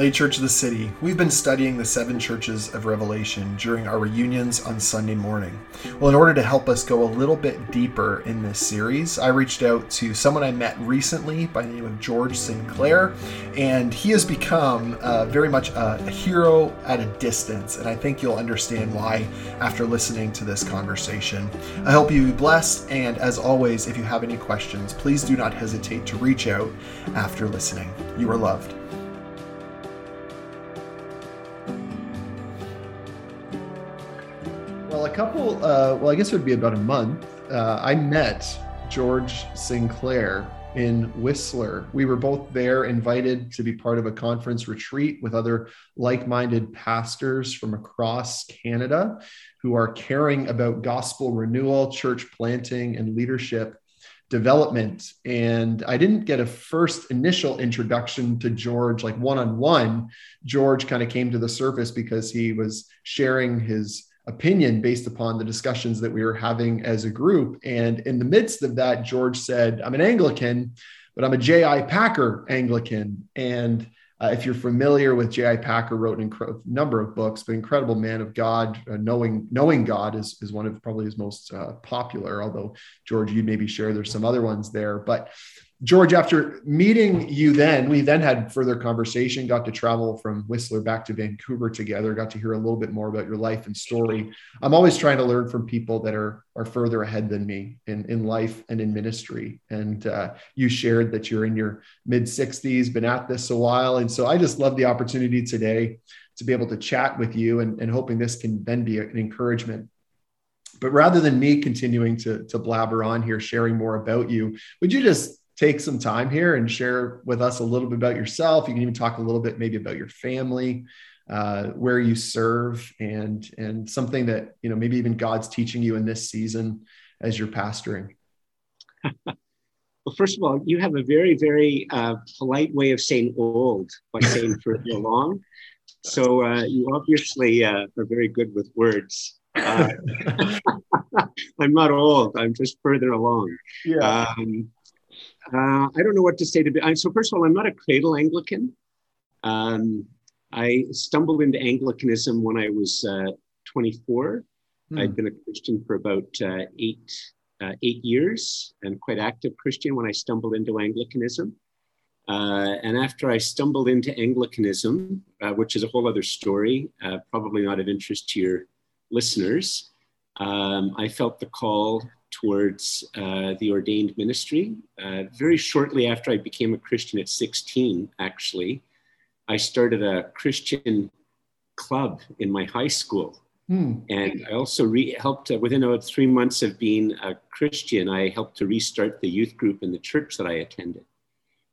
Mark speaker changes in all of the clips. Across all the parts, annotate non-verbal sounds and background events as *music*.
Speaker 1: Lady Church of the City, we've been studying the seven churches of Revelation during our reunions on Sunday morning. Well, in order to help us go a little bit deeper in this series, I reached out to someone I met recently by the name of George Sinclair, and he has become uh, very much a, a hero at a distance, and I think you'll understand why after listening to this conversation. I hope you be blessed, and as always, if you have any questions, please do not hesitate to reach out after listening. You are loved. Uh, well, I guess it would be about a month. Uh, I met George Sinclair in Whistler. We were both there, invited to be part of a conference retreat with other like minded pastors from across Canada who are caring about gospel renewal, church planting, and leadership development. And I didn't get a first initial introduction to George, like one on one. George kind of came to the surface because he was sharing his opinion based upon the discussions that we were having as a group. And in the midst of that, George said, I'm an Anglican, but I'm a J.I. Packer Anglican. And uh, if you're familiar with J.I. Packer, wrote a inc- number of books, but incredible man of God. Uh, knowing knowing God is, is one of probably his most uh, popular. Although George, you maybe share there's some other ones there, but George, after meeting you, then we then had further conversation, got to travel from Whistler back to Vancouver together, got to hear a little bit more about your life and story. I'm always trying to learn from people that are are further ahead than me in, in life and in ministry. And uh, you shared that you're in your mid 60s, been at this a while. And so I just love the opportunity today to be able to chat with you and, and hoping this can then be an encouragement but rather than me continuing to, to blabber on here, sharing more about you, would you just take some time here and share with us a little bit about yourself. You can even talk a little bit maybe about your family, uh, where you serve, and and something that you know maybe even God's teaching you in this season as you're pastoring. *laughs*
Speaker 2: well, first of all, you have a very very uh, polite way of saying old by saying further along. So uh, you obviously uh, are very good with words. Uh, *laughs* I'm not old. I'm just further along. Yeah. Um, uh, I don't know what to say to be. So first of all, I'm not a cradle Anglican. Um, I stumbled into Anglicanism when I was uh, 24. Hmm. I'd been a Christian for about uh, eight uh, eight years and quite active Christian when I stumbled into Anglicanism. Uh, and after I stumbled into Anglicanism, uh, which is a whole other story, probably not of interest to your listeners, um, I felt the call towards uh, the ordained ministry. Uh, very shortly after I became a Christian at 16, actually, I started a Christian club in my high school. Hmm. And I also re- helped, uh, within about three months of being a Christian, I helped to restart the youth group in the church that I attended.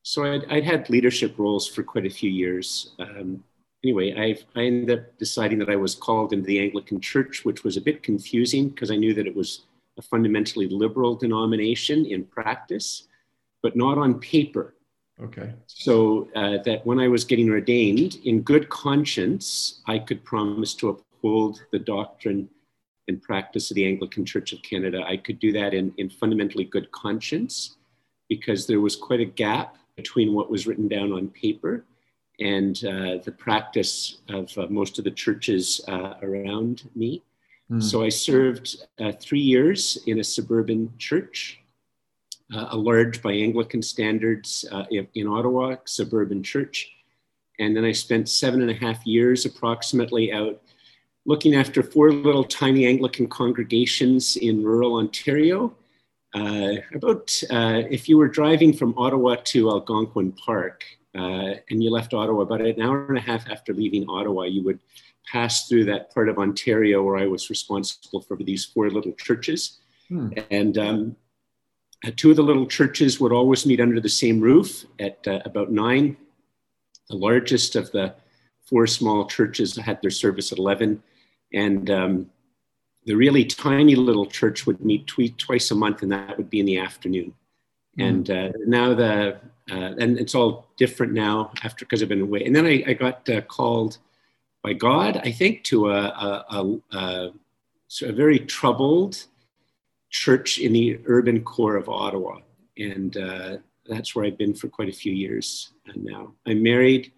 Speaker 2: So I'd, I'd had leadership roles for quite a few years. Um, anyway, I, I ended up deciding that I was called into the Anglican Church, which was a bit confusing because I knew that it was a fundamentally liberal denomination in practice, but not on paper.
Speaker 1: Okay.
Speaker 2: So uh, that when I was getting ordained, in good conscience, I could promise to uphold the doctrine and practice of the Anglican Church of Canada. I could do that in, in fundamentally good conscience because there was quite a gap between what was written down on paper and uh, the practice of uh, most of the churches uh, around me. Mm. So I served uh, three years in a suburban church, uh, a large by Anglican standards uh, in, Ottawa, suburban church. And then I spent seven and a half years approximately out looking after four little tiny Anglican congregations in rural Ontario. Uh, about uh, if you were driving from Ottawa to Algonquin Park uh, and you left Ottawa, about an hour and a half after leaving Ottawa, you would passed through that part of Ontario where I was responsible for these four little churches. Hmm. And um, two of the little churches would always meet under the same roof at uh, about nine. The largest of the four small churches had their service at 11. And um, the really tiny little church would meet tw- twice a month, and that would be in the afternoon. Hmm. And uh, now the, uh, and it's all different now after, because I've been away. And then I, I got uh, called by God, I think, to a, a, a, a very troubled church in the urban core of Ottawa. And uh, that's where I've been for quite a few years now. I'm married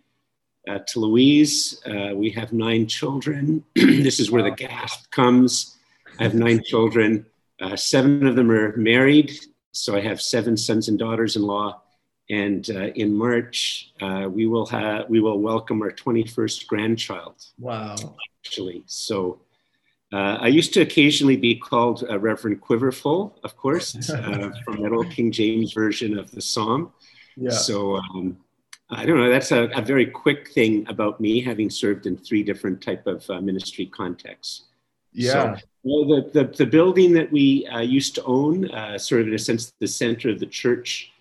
Speaker 2: uh, to Louise. Uh, we have nine children. *clears throat* this is where the gasp comes. I have nine children. Uh, seven of them are married, so I have seven sons and daughters-in-law. And uh, in March, uh, we will have we will welcome our 21st grandchild.
Speaker 1: Wow!
Speaker 2: Actually, so uh, I used to occasionally be called Reverend Quiverful, of course, *laughs* from that old King James version of the Psalm. Yeah. So. Um, I don't know. That's a, a, very quick thing about me, having served in three different type of uh, ministry contexts.
Speaker 1: Yeah.
Speaker 2: So, well, the, the, the building that we uh, used to own, uh, sort of in a sense, the center of the church,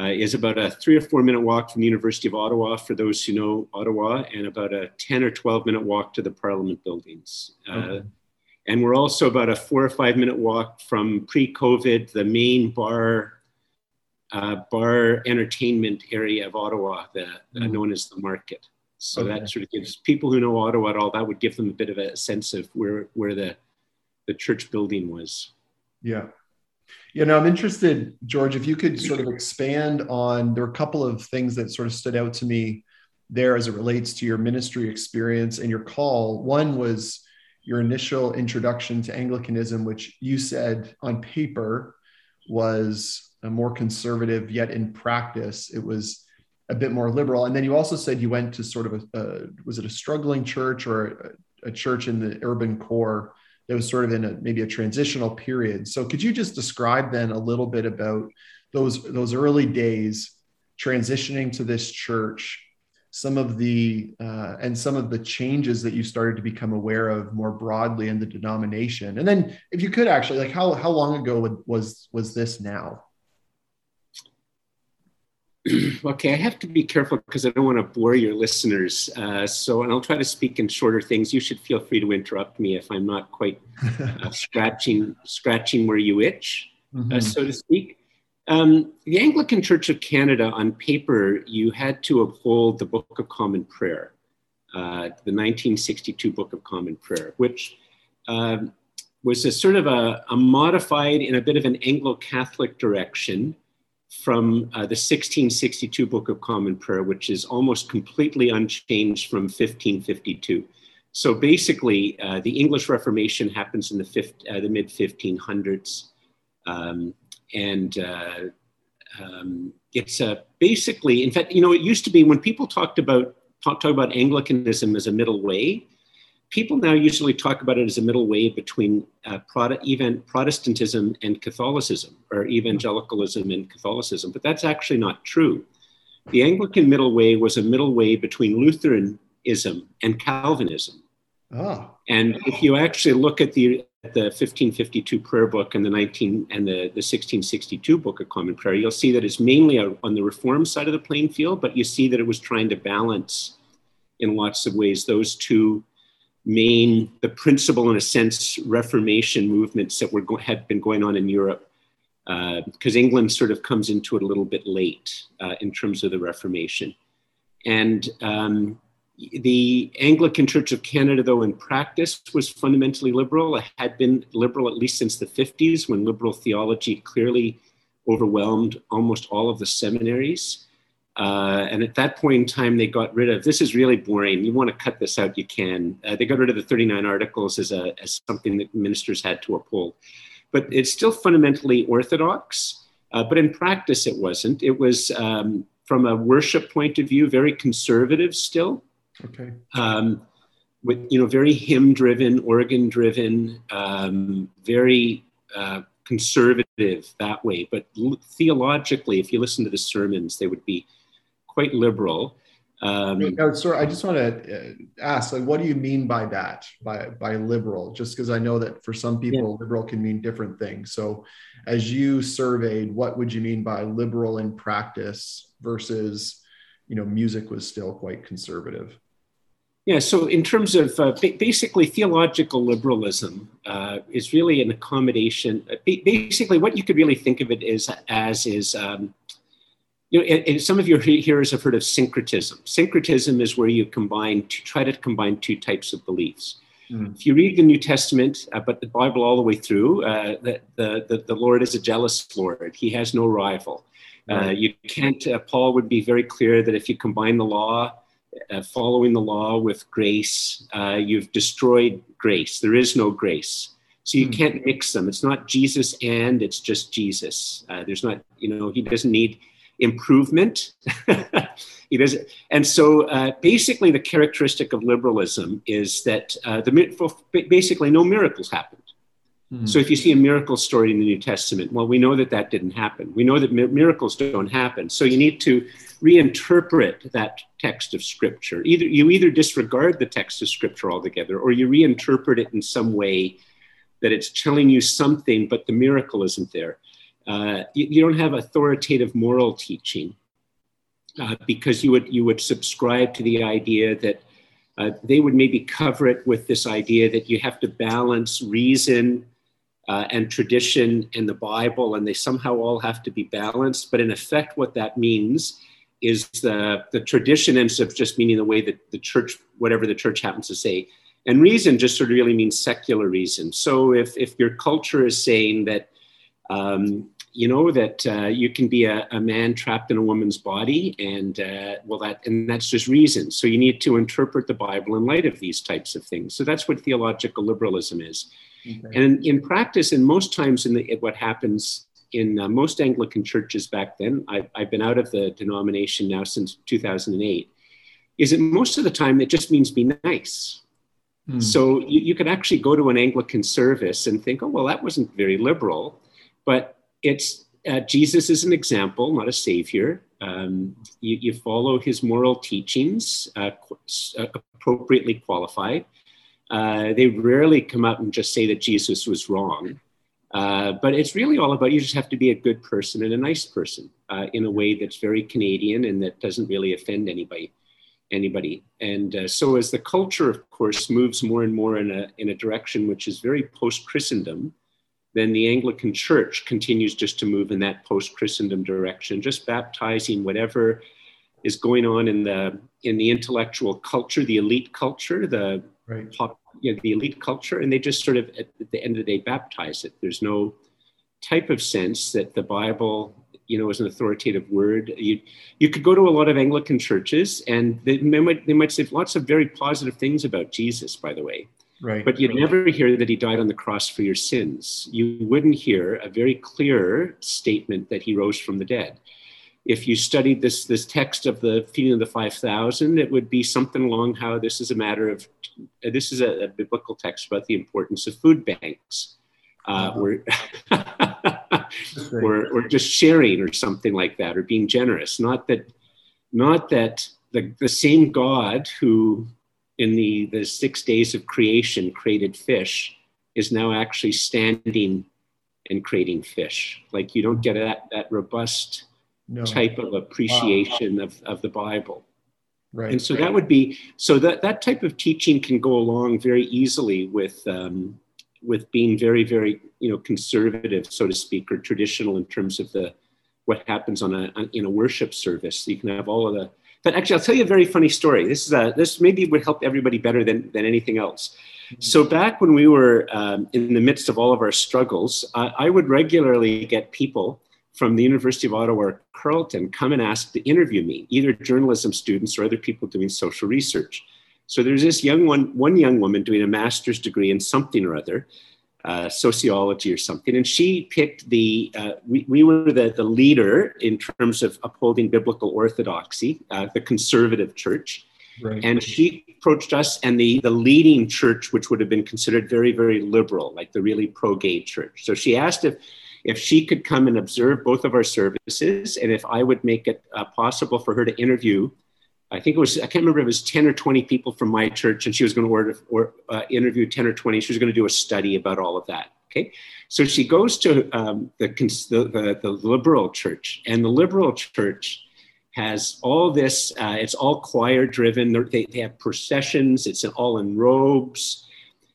Speaker 2: uh, is about a three or four minute walk from the University of Ottawa, for those who know Ottawa, and about a 10 or 12 minute walk to the Parliament buildings. Uh. And we're also about a four or five minute walk from pre COVID, the main bar uh, bar entertainment area of Ottawa, the, mm. known as the Market. So okay. that sort of gives people who know Ottawa at all, that would give them a bit of a sense of where, where the, the church building was.
Speaker 1: Yeah. You know, I'm interested, George, if you could sort of expand on, there are a couple of things that sort of stood out to me there as it relates to your ministry experience and your call. One was your initial introduction to Anglicanism, which you said on paper was more conservative, yet in practice it was a bit more liberal. And then you also said you went to sort of a, a was it a struggling church or a, a, church in the urban core that was sort of in a maybe a transitional period. So could you just describe then a little bit about those those early days transitioning to this church? Some of the uh, and some of the changes that you started to become aware of more broadly in the denomination, and then if you could actually like how how long ago was was this now? *clears throat*
Speaker 2: okay, I have to be careful because I don't want to bore your listeners. Uh, so, and I'll try to speak in shorter things. You should feel free to interrupt me if I'm not quite *laughs* uh, scratching scratching where you itch, uh, mm-hmm. uh, so to speak. Um, the Anglican Church of Canada, on paper, you had to uphold the Book of Common Prayer, uh, the 1962 Book of Common Prayer, which um, was a sort of a, a modified in a bit of an Anglo-Catholic direction from uh, the 1662 Book of Common Prayer, which is almost completely unchanged from 1552. So basically, uh, the English Reformation happens in the, uh, the mid 1500s. Um, and uh, um, it's basically, in fact, you know, it used to be when people talked about talk, talk about Anglicanism as a middle way, people now usually talk about it as a middle way between uh, even Protestantism and Catholicism, or evangelicalism and Catholicism, but that's actually not true. The Anglican middle way was a middle way between Lutheranism and Calvinism. Oh. And if you actually look at the the 1552 prayer book and the 19 and the, the 1662 book of common prayer you'll see that it's mainly on the reform side of the playing field but you see that it was trying to balance in lots of ways those two main, the principal, in a sense, Reformation movements that were go- had been going on in Europe, because uh, England sort of comes into it a little bit late uh, in terms of the Reformation. And um, the Anglican Church of Canada, though, in practice was fundamentally liberal. It had been liberal at least since the 50s when liberal theology clearly overwhelmed almost all of the seminaries. Uh, and at that point in time, they got rid of this is really boring. You want to cut this out, you can. Uh, they got rid of the 39 articles as, a, as something that ministers had to uphold. But it's still fundamentally orthodox, uh, but in practice, it wasn't. It was, um, from a worship point of view, very conservative still.
Speaker 1: Okay.
Speaker 2: Um, with, you know, very hymn driven, organ driven, um, very uh, conservative that way. But theologically, if you listen to the sermons, they would be quite liberal. Um,
Speaker 1: no, sorry, I just want to uh, ask, like, what do you mean by that, by by liberal? Just because I know that for some people, yeah. liberal can mean different things. So, as you surveyed, what would you mean by liberal in practice versus, you know, music was still quite conservative?
Speaker 2: Yeah, so in terms of uh, basically theological liberalism uh, is really an accommodation. Uh, basically, what you could really think of it is as is um, you know, and, and some of your hearers have heard of syncretism. Syncretism is where you combine, to try to combine two types of beliefs. Mm. If you read the New Testament, uh, but the Bible all the way through, uh, the, the, the, Lord is a jealous Lord. He has no rival. Uh, you can't, uh, Paul would be very clear that if you combine the law, uh, following the law with grace, uh, you've destroyed grace. There is no grace. So you hmm. can't mix them. It's not Jesus and it's just Jesus. Uh, there's not, you know, he doesn't need improvement. *laughs* it is. And so uh, basically, the characteristic of liberalism is that uh, the basically no miracles happened. Hmm. So if you see a miracle story in the New Testament, well, we know that that didn't happen. We know that miracles don't happen. So you need to reinterpret that text of scripture. Either you either disregard the text of scripture altogether, or you reinterpret it in some way that it's telling you something, but the miracle isn't there. Uh, you, you, don't have authoritative moral teaching uh, because you would you would subscribe to the idea that uh, they would maybe cover it with this idea that you have to balance reason uh, and tradition and the Bible, and they somehow all have to be balanced. But in effect, what that means is the, the tradition ends up just meaning the way that the church, whatever the church happens to say. And reason just sort of really means secular reason. So if, if your culture is saying that, um, you know, that uh, you can be a, a, man trapped in a woman's body, and uh, well, that and that's just reason. So you need to interpret the Bible in light of these types of things. So that's what theological liberalism is. Okay. And in practice, and most times in the, what happens in uh, most Anglican churches back then, I've, I've been out of the denomination now since 2008, is that most of the time it just means be nice. Mm. So you, you could actually go to an Anglican service and think, oh, well, that wasn't very liberal, but it's uh, Jesus is an example, not a savior. Um, you, you, follow his moral teachings, uh, uh, appropriately qualified. Uh, they rarely come out and just say that Jesus was wrong. Uh, but it's really all about you just have to be a good person and a nice person uh, in a way that's very Canadian and that doesn't really offend anybody. Anybody, and so as the culture, of course, moves more and more in a in a direction which is very post Christendom, then the Anglican Church continues just to move in that post Christendom direction, just baptizing whatever is going on in the in the intellectual culture, the elite culture, the right. pop, you know, the elite culture, and they just sort of at the end of the day baptize it. There's no type of sense that the Bible, you know, is an authoritative word. You you could go to a lot of Anglican churches, and they, they might they might say lots of very positive things about Jesus, by the way.
Speaker 1: Right.
Speaker 2: But you'd right. never hear that he died on the cross for your sins. You wouldn't hear a very clear statement that he rose from the dead if you studied this this text of the feeding of the 5000 it would be something along how this is a matter of this is a, a biblical text about the importance of food banks uh, or, or, or just sharing or something like that or being generous not that not that the, the same god who in the, the six days of creation created fish is now actually standing and creating fish like you don't get that that robust no. type of appreciation wow. of, of the Bible. Right. And so right. that would be so that that type of teaching can go along very easily with um, with being very very you know conservative so to speak or traditional in terms of the what happens on a in a worship service. So You can have all of the. But actually, I'll tell you a very funny story. This is a, this maybe would help everybody better than than anything else. Mm-hmm. So back when we were um, in the midst of all of our struggles, I would regularly get people from the University of Ottawa or Carleton come and ask to interview me, either journalism students or other people doing social research. So there's this young one, one young woman doing a master's degree in something or other, uh, sociology or something, and she picked the. Uh, we, we were the, the leader in terms of upholding biblical orthodoxy, uh, the conservative church. Right. And she approached us and the, the leading church, which would have been considered very, very liberal, like the really pro gay church. So she asked if if she could come and observe both of our services, and if I would make it uh, possible for her to interview, I think it was, I can't remember if it was 10 or 20 people from my church, and she was going to order, or, uh, interview 10 or 20. She was going to do a study about all of that. Okay. So she goes to um, the, the, the, liberal church, and the liberal church has all this, uh, it's all choir driven. They, they have processions, it's all in robes.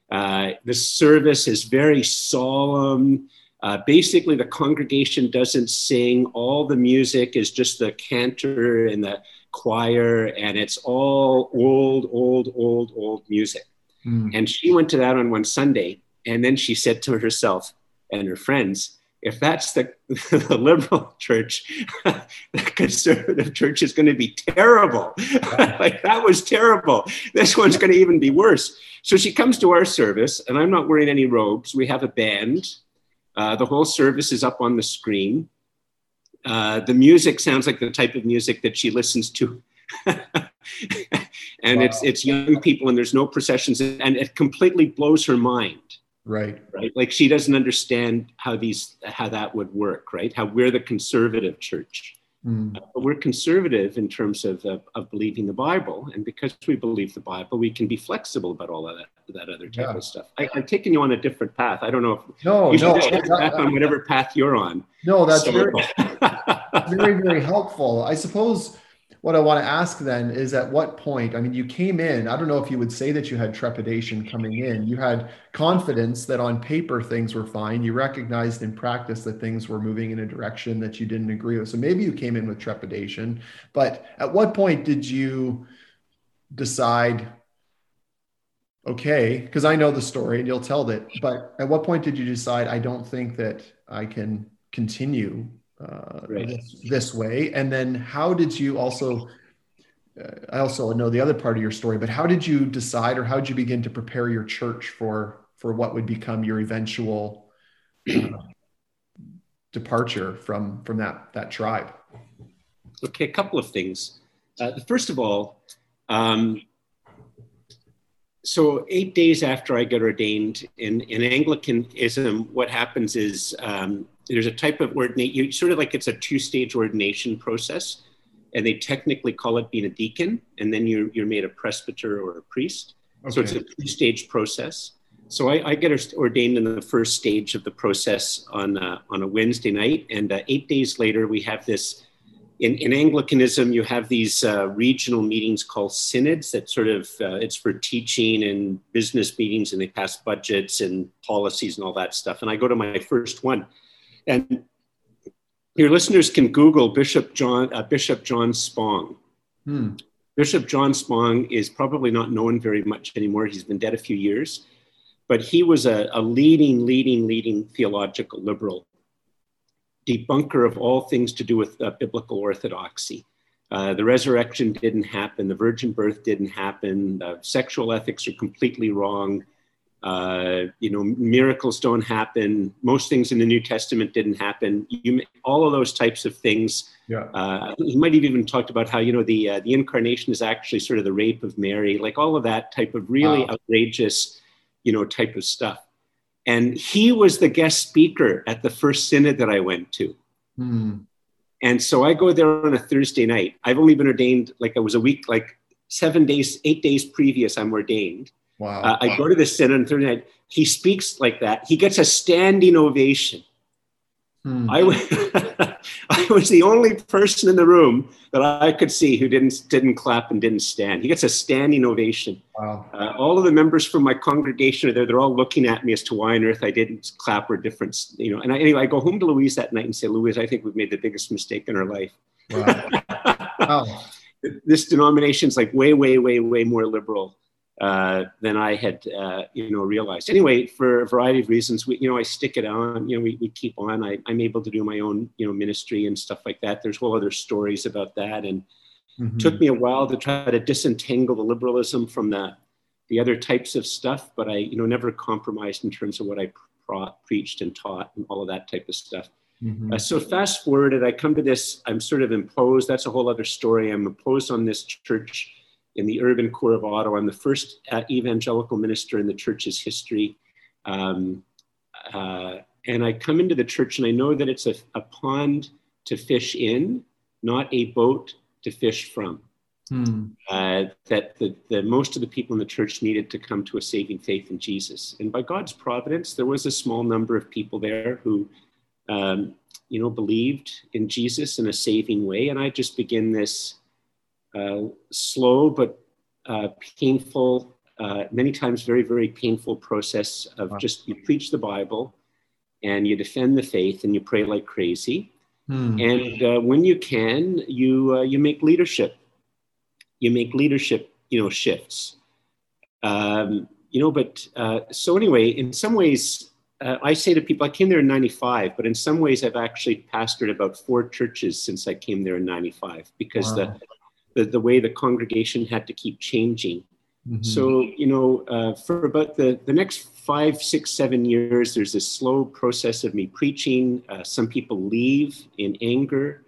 Speaker 2: Uh, the service is very solemn. Uh, basically, the congregation doesn't sing. All the music is just the cantor and the choir, and it's all old, old, old, old music. Mm. And she went to that on one Sunday, and then she said to herself and her friends, if that's the, *laughs* the liberal church, *laughs* the conservative church is going to be terrible. *laughs* like that was terrible. This one's going to even be worse. So she comes to our service, and I'm not wearing any robes. We have a band. Uh, the whole service is up on the screen. Uh, the music sounds like the type of music that she listens to. *laughs* and wow. it's it's young people, and there's no processions, and it completely blows her mind.
Speaker 1: Right.
Speaker 2: Right? Like she doesn't understand how these how that would work right? How we're the conservative church. Mm. uh, we're conservative in terms of, of, of believing the bible. And because we believe the bible we can be flexible about all of that that other type yeah. of stuff I, am taking you on a different path i don't know if
Speaker 1: no
Speaker 2: you
Speaker 1: no
Speaker 2: that, on whatever path you're on
Speaker 1: no that's so. very *laughs* very very helpful i suppose what I want to ask then is at what point, I mean, you came in, I don't know if you would say that you had trepidation coming in. You had confidence that on paper things were fine. You recognized in practice that things were moving in a direction that you didn't agree with. So maybe you came in with trepidation. But at what point did you decide, okay, because I know the story and you'll tell it, but at what point did you decide, I don't think that I can continue uh, right. this, this, way? And then how did you also? Uh, I also know the other part of your story, but how did you decide, or how did you begin to prepare your church for for what would become your eventual uh, departure from from that that tribe?
Speaker 2: Okay, a couple of things. Uh, first of all, um, so eight days after I get ordained in, in Anglicanism, what happens is um, there's a type of ordination, you sort of like it's a two-stage ordination process, and they technically call it being a deacon, and then you're, you're made a presbyter or a priest. Okay. So it's a two-stage process. So I, I, get ordained in the first stage of the process on, uh, on a Wednesday night, and uh, eight days later we have this in, in Anglicanism, you have these uh, regional meetings called synods that sort of, uh, it's for teaching and business meetings and they pass budgets and policies and all that stuff. And I go to my first one. And your listeners can Google Bishop John, uh, Bishop John Spong. Hmm. Bishop John Spong is probably not known very much anymore. He's been dead a few years, but he was a, a leading, leading, leading theological liberal debunker of all things to do with uh, biblical orthodoxy. Uh, the resurrection didn't happen. The virgin birth didn't happen. Uh, sexual ethics are completely wrong. Uh, you know, miracles don't happen. Most things in the New Testament didn't happen. You, all of those types of things.
Speaker 1: Yeah.
Speaker 2: Uh, he might have even talked about how you know the uh, the incarnation is actually sort of the rape of Mary, like all of that type of really wow. outrageous, you know, type of stuff. And he was the guest speaker at the first synod that I went to. Hmm. And so I go there on a Thursday night. I've only been ordained like I was a week, like seven days, eight days previous, I'm ordained.
Speaker 1: Wow. Uh,
Speaker 2: I go to the synod on Thursday night. He speaks like that. He gets a standing ovation. Hmm. I, *laughs* I was the only person in the room that I could see who didn't didn't clap and didn't stand. He gets a standing ovation.
Speaker 1: Wow.
Speaker 2: Uh, all of the members from my congregation are there. They're all looking at me as to why on earth I didn't clap or different, you know. And I, anyway, I go home to Louise that night and say, Louise, I think we've made the biggest mistake in our life. Wow. wow. *laughs* this denomination is like way, way, way, way more liberal uh, than I had, uh, you know, realized. Anyway, for a variety of reasons, we, you know, I stick it on. You know, we, we keep on. I, am able to do my own, you know, ministry and stuff like that. There's whole other stories about that, and mm-hmm. took me a while to try to disentangle the liberalism from the the other types of stuff. But I, you know, never compromised in terms of what I preached and taught and all of that type of stuff. Mm-hmm. Uh, so fast forwarded, I come to this. I'm sort of imposed. That's a whole other story. I'm imposed on this church in the urban core of Ottawa. I'm the first uh, evangelical minister in the church's history. Um, uh, and I come into the church and I know that it's a, a, pond to fish in, not a boat to fish from. Hmm. Uh, that the, the, most of the people in the church needed to come to a saving faith in Jesus. And by God's providence, there was a small number of people there who, um, you know, believed in Jesus in a saving way. And I just begin this slow but uh, painful, uh, many times very, very painful process of wow. just you preach the Bible and you defend the faith and you pray like crazy. Hmm. And uh, when you can, you, uh, you make leadership. You make leadership, you know, shifts. Um, you know, but so anyway, in some ways, uh, I say to people, I came there in 95, but in some ways I've actually pastored about four churches since I came there in 95 because wow. the, the, the, way the congregation had to keep changing. Mm-hmm. So, you know, uh, for about the, the next five, six, seven years, there's this slow process of me preaching. Uh, some people leave in anger.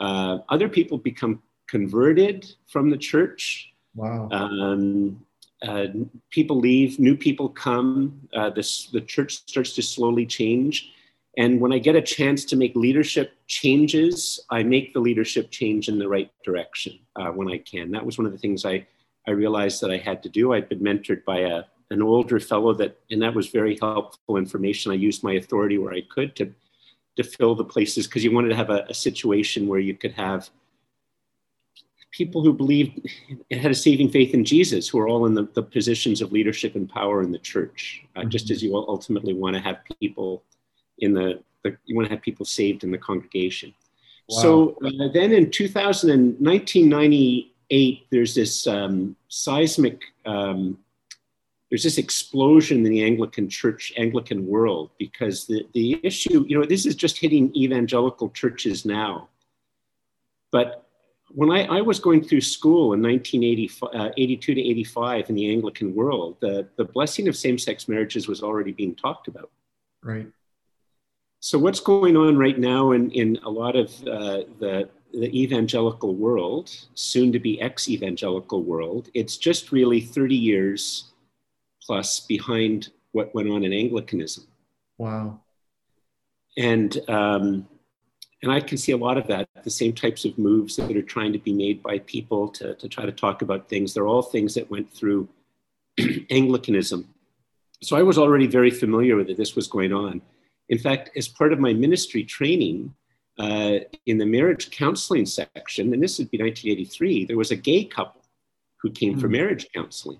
Speaker 2: Uh, other people become converted from the church.
Speaker 1: Wow.
Speaker 2: Um, uh, people leave, new people come. Uh, this, the church starts to slowly change. And when I get a chance to make leadership changes, I make the leadership change in the right direction uh, when I can. That was one of the things I, I realized that I had to do. I'd been mentored by a, an older fellow that, and that was very helpful information. I used my authority where I could to, to fill the places because you wanted to have a, a situation where you could have people who believed had a saving faith in Jesus, who are all in the, the positions of leadership and power in the church, uh, mm-hmm. just as you ultimately want to have people in the, the, you want to have people saved in the congregation. Wow. So uh, then in 2000 1998, there's this um, seismic, um, there's this explosion in the Anglican church, Anglican world, because the, the issue, you know, this is just hitting evangelical churches now. But when I, I, was going through school in 1982 uh, to 85 in the Anglican world, the, the blessing of same sex marriages was already being talked about.
Speaker 1: Right.
Speaker 2: So, what's going on right now in, in a lot of uh, the, the evangelical world, soon to be ex evangelical world, it's just really 30 years plus behind what went on in Anglicanism.
Speaker 1: Wow.
Speaker 2: And um, and I can see a lot of that, the same types of moves that are trying to be made by people to, to try to talk about things. They're all things that went through *clears throat* Anglicanism. So I was already very familiar with it. This was going on. In fact, as part of my ministry training, uh, in the marriage counseling section, and this would be 1983, there was a gay couple who came mm. for hmm. marriage counseling.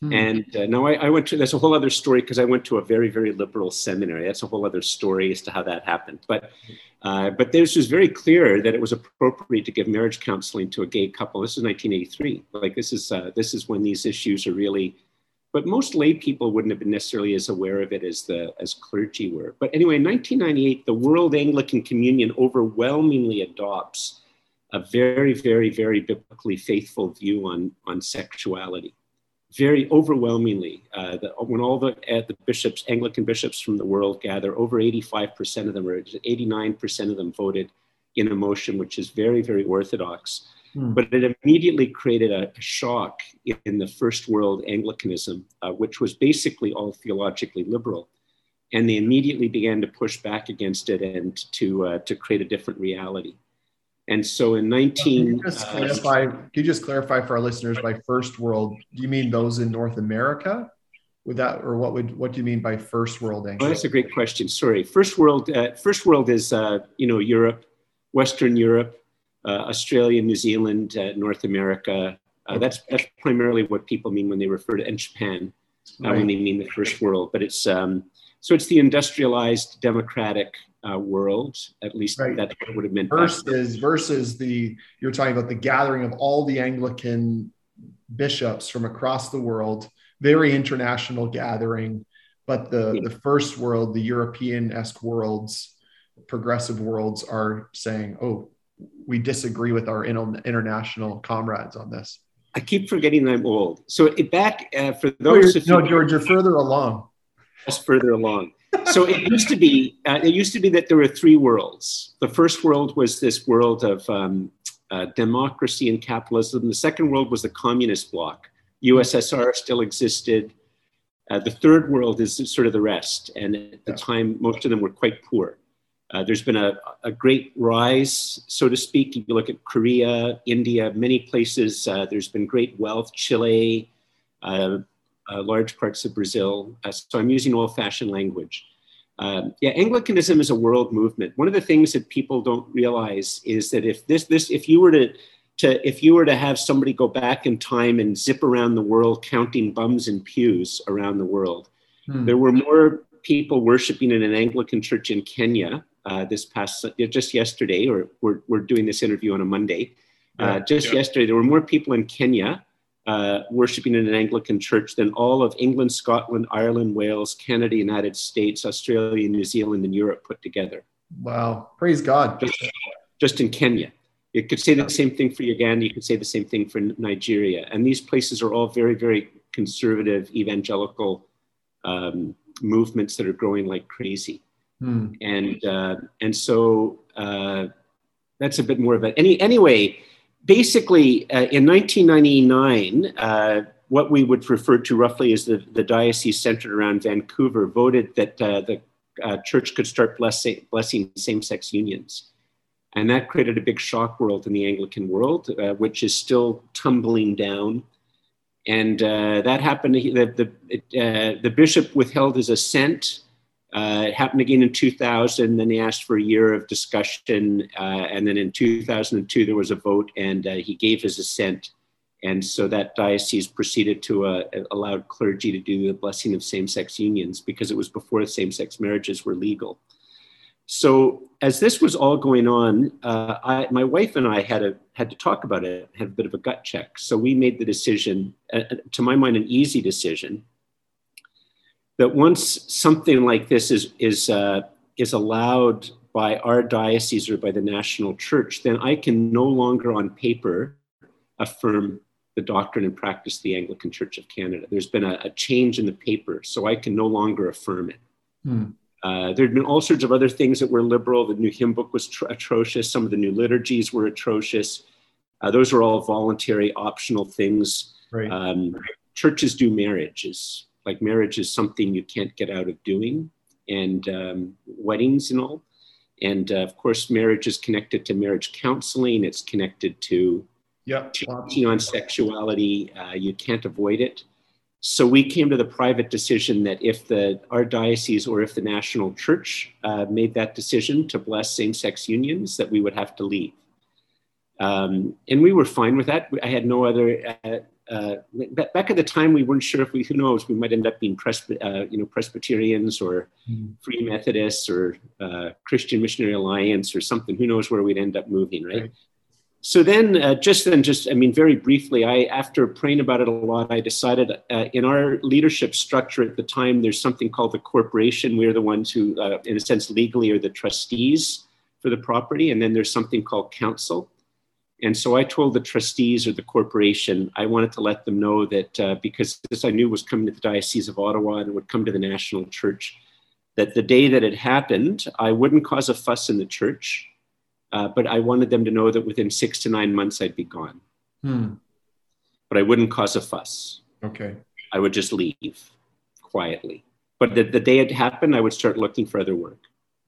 Speaker 2: Hmm. And uh, now I, I, went to, that's a whole other story because I went to a very, very liberal seminary. That's a whole other story as to how that happened. But, uh, but this was very clear that it was appropriate to give marriage counseling to a gay couple. This is 1983. Like this is, uh, this is when these issues are really, but most lay people wouldn't have been necessarily as aware of it as the, as clergy were. But anyway, in 1998, the World Anglican Communion overwhelmingly adopts a very, very, very biblically faithful view on, on sexuality very overwhelmingly, uh, the, when all the, uh, the bishops, Anglican bishops from the world gather, over 85% of them, or 89% of them voted in a motion, which is very, very orthodox. Hmm. But it immediately created a, shock in the first world Anglicanism, uh, which was basically all theologically liberal. And they immediately began to push back against it and to, uh, to create a different reality. And so in 19 can you just
Speaker 1: uh, clarify, can you just clarify for our listeners by first world, do you mean those in North America? Would that or what would what do you mean by first world
Speaker 2: Anglican? Oh, that's a great question. Sorry. First world uh, first world is uh, you know Europe, Western Europe, Australia, New Zealand, uh, North America. Uh, that's, that's primarily what people mean when they refer to and Japan right. when they mean the first world. But it's um, so it's the industrialized democratic uh, world. At least right. that's what would have meant.
Speaker 1: Versus versus the you're talking about the gathering of all the Anglican bishops from across the world, very international gathering. But the yeah. the first world, the European esque worlds, progressive worlds, are saying, "Oh, we disagree with our international comrades on this."
Speaker 2: I keep forgetting I'm old. So it, back uh, for those.
Speaker 1: No, no, George, you're further along.
Speaker 2: Just further along so it used to be uh, it used to be that there were three worlds. The first world was this world of um, uh, democracy and capitalism. The second world was the communist bloc. USSR still existed. Uh, the third world is sort of the rest, and at the time, most of them were quite poor. Uh, there's been a, a, great rise, so to speak. If you look at Korea, India, many places, uh, there's been great wealth. Chile, uh, uh, large parts of Brazil. Uh, so I'm using old fashioned language. Um, yeah, Anglicanism is a world movement. One of the things that people don't realize is that if this, this, if you were to, to, if you were to have somebody go back in time and zip around the world counting bums and pews around the world, hmm. there were more people worshiping in an Anglican church in Kenya uh, this past, just yesterday, or we're, we're doing this interview on a Monday. Uh, just yeah. yesterday, there were more people in Kenya uh, worshiping in an Anglican church than all of England, Scotland, Ireland, Wales, Canada, United States, Australia, New Zealand, and Europe put together.
Speaker 1: Wow. Praise God.
Speaker 2: Just, just in Kenya. You could say the same thing for Uganda. You could say the same thing for Nigeria. And these places are all very, very conservative, evangelical um, movements that are growing like crazy. Hmm. And, uh, and so uh, that's a bit more of it. Any, anyway, basically, uh, in 1999, uh, what we would refer to roughly as the, the diocese centered around Vancouver voted that uh, the uh, church could start blessing, blessing same sex unions. And that created a big shock world in the Anglican world, uh, which is still tumbling down. And uh, that happened, the, the, it, the bishop withheld his assent uh, it happened again in 2000. Then they asked for a year of discussion. Uh, and then in 2002, there was a vote and uh, he gave his assent. And so that diocese proceeded to uh, allow clergy to do the blessing of same sex unions because it was before same sex marriages were legal. So as this was all going on, uh, I, my wife and I had, a, had to talk about it, had a bit of a gut check. So we made the decision, uh, to my mind, an easy decision that once something like this is, is, uh, is allowed by our diocese or by the national church, then I can no longer on paper affirm the doctrine and practice of the Anglican Church of Canada. There's been a, a change in the paper, so I can no longer affirm it. Hmm. Uh, there had been all sorts of other things that were liberal. The new hymn book was tr- atrocious. Some of the new liturgies were atrocious. Uh, those were all voluntary, optional things. Right. Um, churches do marriages like marriage is something you can't get out of doing, and um, weddings and all. And uh, of course, marriage is connected to marriage counseling. It's connected to
Speaker 1: yeah.
Speaker 2: teaching on sexuality. Uh, you can't avoid it. So we came to the private decision that if the our diocese or if the national church uh, made that decision to bless same-sex unions, that we would have to leave. Um, and we were fine with that. I had no other uh, back at the time, we weren't sure if we, who knows, we might end up being Presby- uh, you know, Presbyterians or mm. Free Methodists or uh, Christian Missionary Alliance or something. Who knows where we'd end up moving, right? right. So then, uh, just then, just I mean, very briefly, I after praying about it a lot, I decided uh, in our leadership structure at the time, there's something called the corporation. We're the ones who, uh, in a sense, legally are the trustees for the property, and then there's something called council and so I told the trustees or the corporation, I wanted to let them know that uh, because this I knew was coming to the Diocese of Ottawa and would come to the national church, that the day that it happened, I wouldn't cause a fuss in the church, uh, but I wanted them to know that within six to nine months I'd be gone. Hmm. But I wouldn't cause a fuss.
Speaker 1: Okay.
Speaker 2: I would just leave quietly. But the, the day it happened, I would start looking for other work.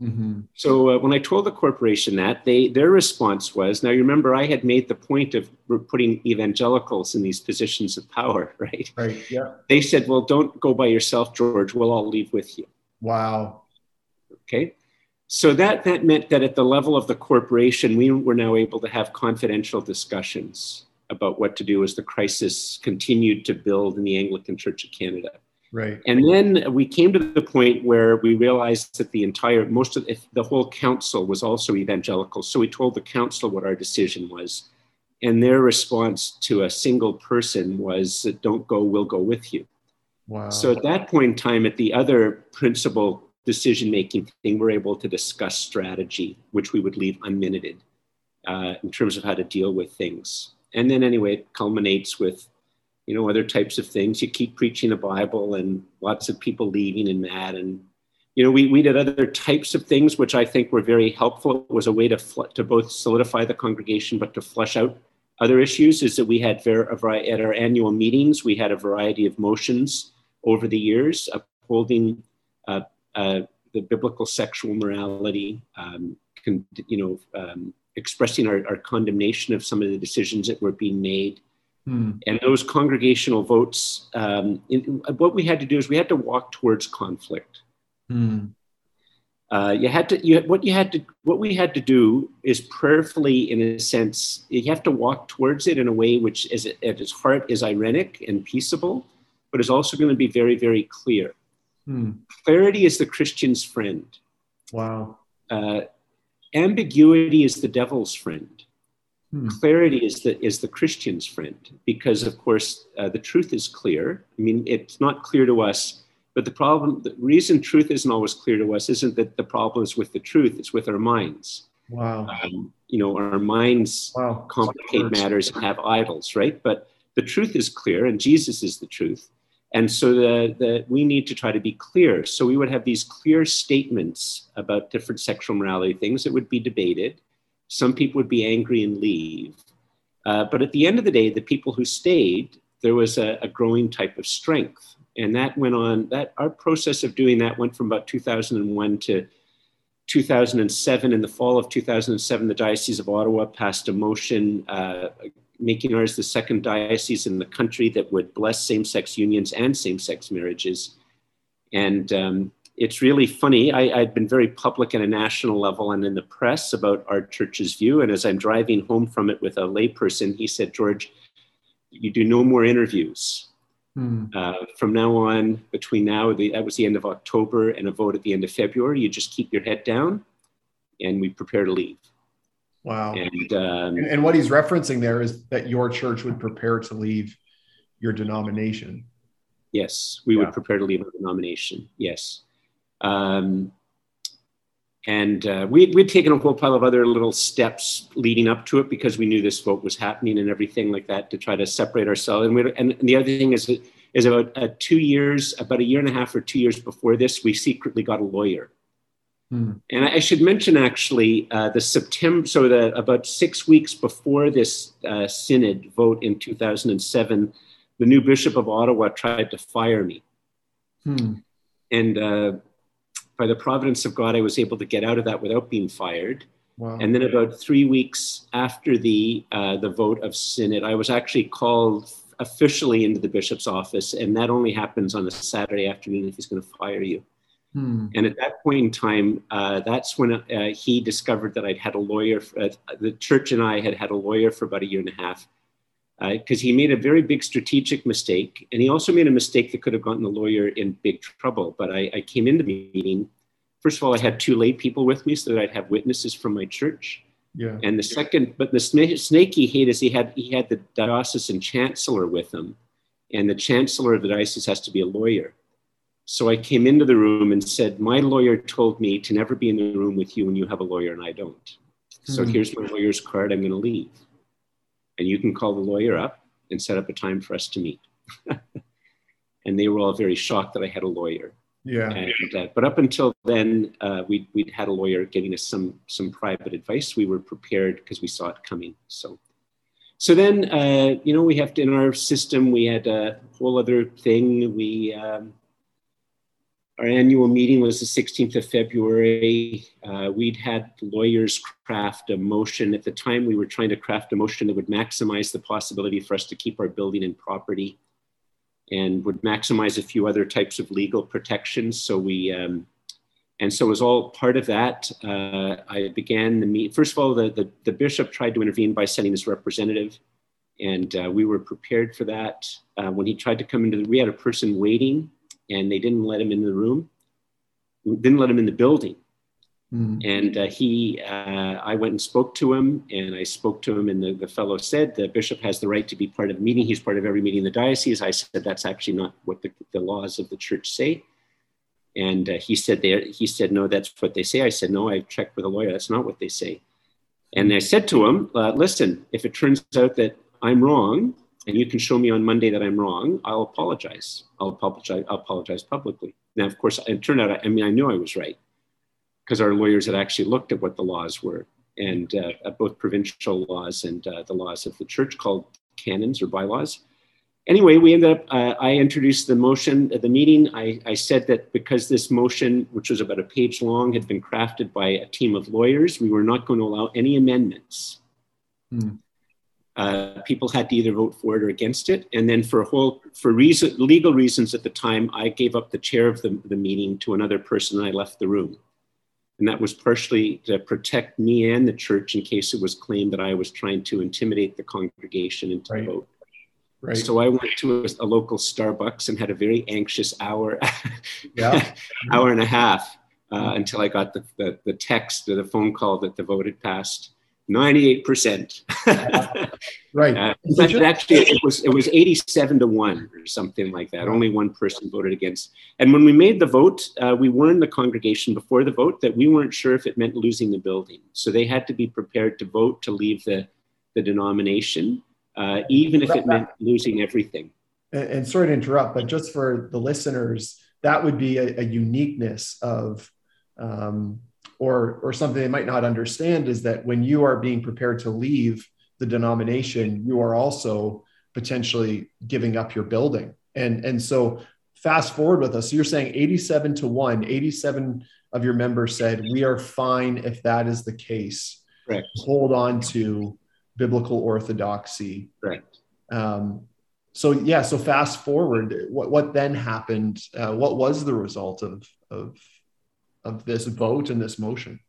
Speaker 2: Mm-hmm. So uh, when I told the corporation that, they their response was, now you remember I had made the point of putting evangelicals in these positions of power, *laughs* right?
Speaker 1: Right. Yeah.
Speaker 2: They said, well, don't go by yourself, George. We'll all leave with you.
Speaker 1: Wow.
Speaker 2: Okay. So that that meant that at the level of the corporation, we were now able to have confidential discussions about what to do as the crisis continued to build in the Anglican Church of Canada.
Speaker 1: Right.
Speaker 2: And then we came to the point where we realized that the entire, most of the whole council was also evangelical. So we told the council what our decision was. And their response to a single person was, don't go, we'll go with you.
Speaker 1: Wow.
Speaker 2: So at that point in time, at the other principal decision making thing, we're able to discuss strategy, which we would leave unminuted uh, in terms of how to deal with things. And then, anyway, it culminates with you know, other types of things. You keep preaching the Bible and lots of people leaving and mad. And, you know, we, we did other types of things, which I think were very helpful. It was a way to, fl- to both solidify the congregation, but to flush out other issues is that we had ver- a variety, at our annual meetings, we had a variety of motions over the years upholding uh, uh, the biblical sexual morality, um, con- you know, um, expressing our, our condemnation of some of the decisions that were being made Hmm. And those congregational votes, um, in, what we had to do is we had to walk towards conflict. Hmm. Uh, you had to, you, what you had to, what we had to do is prayerfully, in a sense, you have to walk towards it in a way which, is at its heart, is irenic and peaceable, but is also going to be very, very clear. Hmm. Clarity is the Christian's friend.
Speaker 1: Wow.
Speaker 2: Uh, ambiguity is the devil's friend. Hmm. Clarity is the is the Christian's friend because, of course, uh, the truth is clear. I mean, it's not clear to us, but the problem, the reason truth isn't always clear to us, isn't that the problem is with the truth; it's with our minds.
Speaker 1: Wow.
Speaker 2: Um, you know, our minds wow. complicate matters and have idols, right? But the truth is clear, and Jesus is the truth. And so the, the, we need to try to be clear. So we would have these clear statements about different sexual morality things that would be debated some people would be angry and leave. Uh, but at the end of the day, the people who stayed, there was a, a, growing type of strength. And that went on, that our process of doing that went from about 2001 to 2007. In the fall of 2007, the Diocese of Ottawa passed a motion uh, making ours the second diocese in the country that would bless same sex unions and same sex marriages. And um, it's really funny. I, had been very public at a national level and in the press about our church's view. And as I'm driving home from it with a layperson, he said, George, you do no more interviews. Hmm. Uh, from now on, between now, the, that was the end of October and a vote at the end of February, you just keep your head down and we prepare to leave.
Speaker 1: Wow. And, um, and, and what he's referencing there is that your church would prepare to leave your denomination.
Speaker 2: Yes, we yeah. would prepare to leave our denomination. Yes. Um, and uh, we, we'd taken a whole pile of other little steps leading up to it because we knew this vote was happening and everything like that to try to separate ourselves. And, we, and, the other thing is, is about uh, two years, about a year and a half or two years before this, we secretly got a lawyer. Hmm. And I should mention actually uh, the September, so the, about six weeks before this uh, synod vote in 2007, the new Bishop of Ottawa tried to fire me. Hmm. And uh, by the providence of God, I was able to get out of that without being fired. Wow. And then about three weeks after the uh, the vote of synod, I was actually called officially into the bishop's office, and that only happens on a Saturday afternoon if he's going to fire you. Hmm. And at that point in time, uh, that's when uh, he discovered that I'd had a lawyer. For, uh, the church and I had had a lawyer for about a year and a half because uh, he made a very big strategic mistake. And he also made a mistake that could have gotten the lawyer in big trouble. But I, I, came into the meeting. First of all, I had two lay people with me so that I'd have witnesses from my church. Yeah. And the second, but the snake he hate is he had he had the diocesan chancellor with him, and the chancellor of the diocese has to be a lawyer. So I came into the room and said, "My lawyer told me to never be in the room with you when you have a lawyer, and I don't. So mm-hmm. here's my lawyer's card. I'm going to leave." And you can call the lawyer up and set up a time for us to meet. *laughs* and they were all very shocked that I had a lawyer.
Speaker 1: Yeah.
Speaker 2: And, uh, but up until then, uh, we'd, we'd had a lawyer giving us some some private advice. We were prepared because we saw it coming. So, so then, uh, you know, we have to in our system. We had a whole other thing. We um, our annual meeting was the 16th of February. Uh, we'd had lawyers craft a motion. At the time, we were trying to craft a motion that would maximize the possibility for us to keep our building and property and would maximize a few other types of legal protections. So we, um, and so it was all part of that. Uh, I began the meet. First of all, the, the, the, bishop tried to intervene by sending his representative, and uh, we were prepared for that. Uh, when he tried to come into the, we had a person waiting and they didn't let him in the room, didn't let him in the building. Mm. And uh, he, uh, I went and spoke to him, and I spoke to him, and the, the fellow said the bishop has the right to be part of meeting. He's part of every meeting in the diocese. I said that's actually not what the, the laws of the church say. And uh, he said there, he said no, that's what they say. I said no, I checked with a lawyer. That's not what they say. And I said to him, uh, listen, if it turns out that I'm wrong, and you can show me on Monday that I'm wrong, I'll apologize. I'll apologize. I'll apologize publicly. Now, of course, it turned out. I mean, I knew I was right because our lawyers had actually looked at what the laws were, and uh, both provincial laws and uh, the laws of the church called canons or bylaws. Anyway, we ended up. Uh, I introduced the motion at the meeting. I, I said that because this motion, which was about a page long, had been crafted by a team of lawyers, we were not going to allow any amendments. Hmm. Uh, people had to either vote for it or against it. And then for a whole, for reason, legal reasons at the time, I gave up the chair of the, the meeting to another person and I left the room. And that was partially to protect me and the church in case it was claimed that I was trying to intimidate the congregation into right. vote. Right. So I went to a, a, local Starbucks and had a very anxious hour, *laughs* yeah. hour and a half uh, until I got the, the, the text or the phone call that the vote had passed 98%. *laughs*
Speaker 1: right.
Speaker 2: Uh, but actually, it was, it was 87 to 1 or something like that. Only one person voted against. And when we made the vote, uh, we warned the congregation before the vote that we weren't sure if it meant losing the building. So they had to be prepared to vote to leave the, the denomination, uh, even if it meant losing everything.
Speaker 1: And, and, sorry to interrupt, but just for the listeners, that would be a, a uniqueness of. Um, or or something they might not understand is that when you are being prepared to leave the denomination you are also potentially giving up your building. And and so fast forward with us so you're saying 87 to 1 87 of your members said we are fine if that is the case.
Speaker 2: Correct.
Speaker 1: Hold on to biblical orthodoxy.
Speaker 2: Correct.
Speaker 1: Um, so yeah so fast forward what, what then happened uh, what was the result of of of this vote and this motion?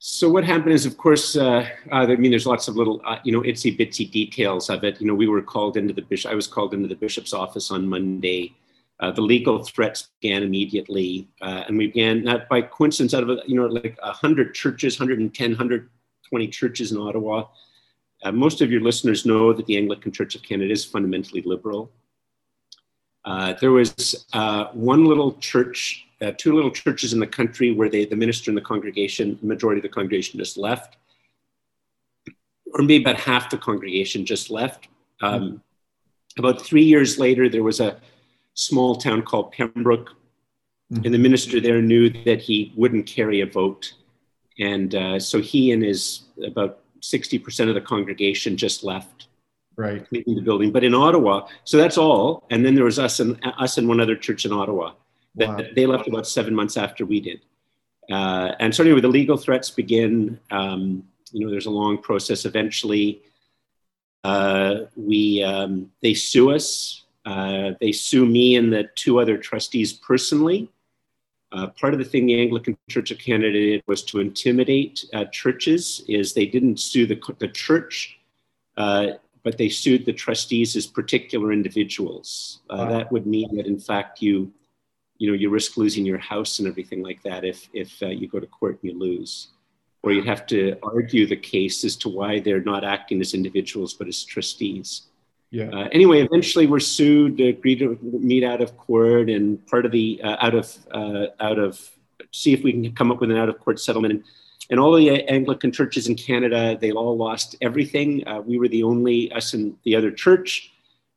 Speaker 2: So what happened is, of course, uh, uh, I mean, there's lots of little, uh, you know, itsy bitsy details of it. You know, we were called into the bishop. I was called into the bishop's office on Monday. Uh, the legal threats began immediately, uh, and we began not by coincidence out of you know like hundred churches, 110, 120 churches in Ottawa. Uh, most of your listeners know that the Anglican Church of Canada is fundamentally liberal. there was one little church uh, two little churches in the country where they, the minister and the congregation, the majority of the congregation just left, or maybe about half the congregation just left. Um, mm-hmm. About three years later, there was a small town called Pembroke, mm-hmm. and the minister there knew that he wouldn't carry a vote. And uh, so he and his about 60% of the congregation just left
Speaker 1: right
Speaker 2: leaving the building but in ottawa so that's all and then there was us and us and one other church in ottawa Wow. They left about seven months after we did. Uh, and so anyway, the legal threats begin. Um, you know, there's a long process. Eventually, uh, we um, they sue us. Uh, they sue me and the two other trustees personally. Uh, part of the thing the Anglican Church of Canada did was to intimidate uh, churches. Is they didn't sue the the church, uh, but they sued the trustees as particular individuals. Wow. That would mean that in fact you you know you risk losing your house and everything like that if if uh, you go to court and you lose. Or you'd have to argue the case as to why they're not acting as individuals but as trustees.
Speaker 1: Yeah.
Speaker 2: Uh, anyway eventually we're sued agreed to meet out of court and part of the uh, out of uh, out of see if we can come up with an out of court settlement. And, and all the anglican churches in canada they all lost everything. Uh, we were the only us and the other church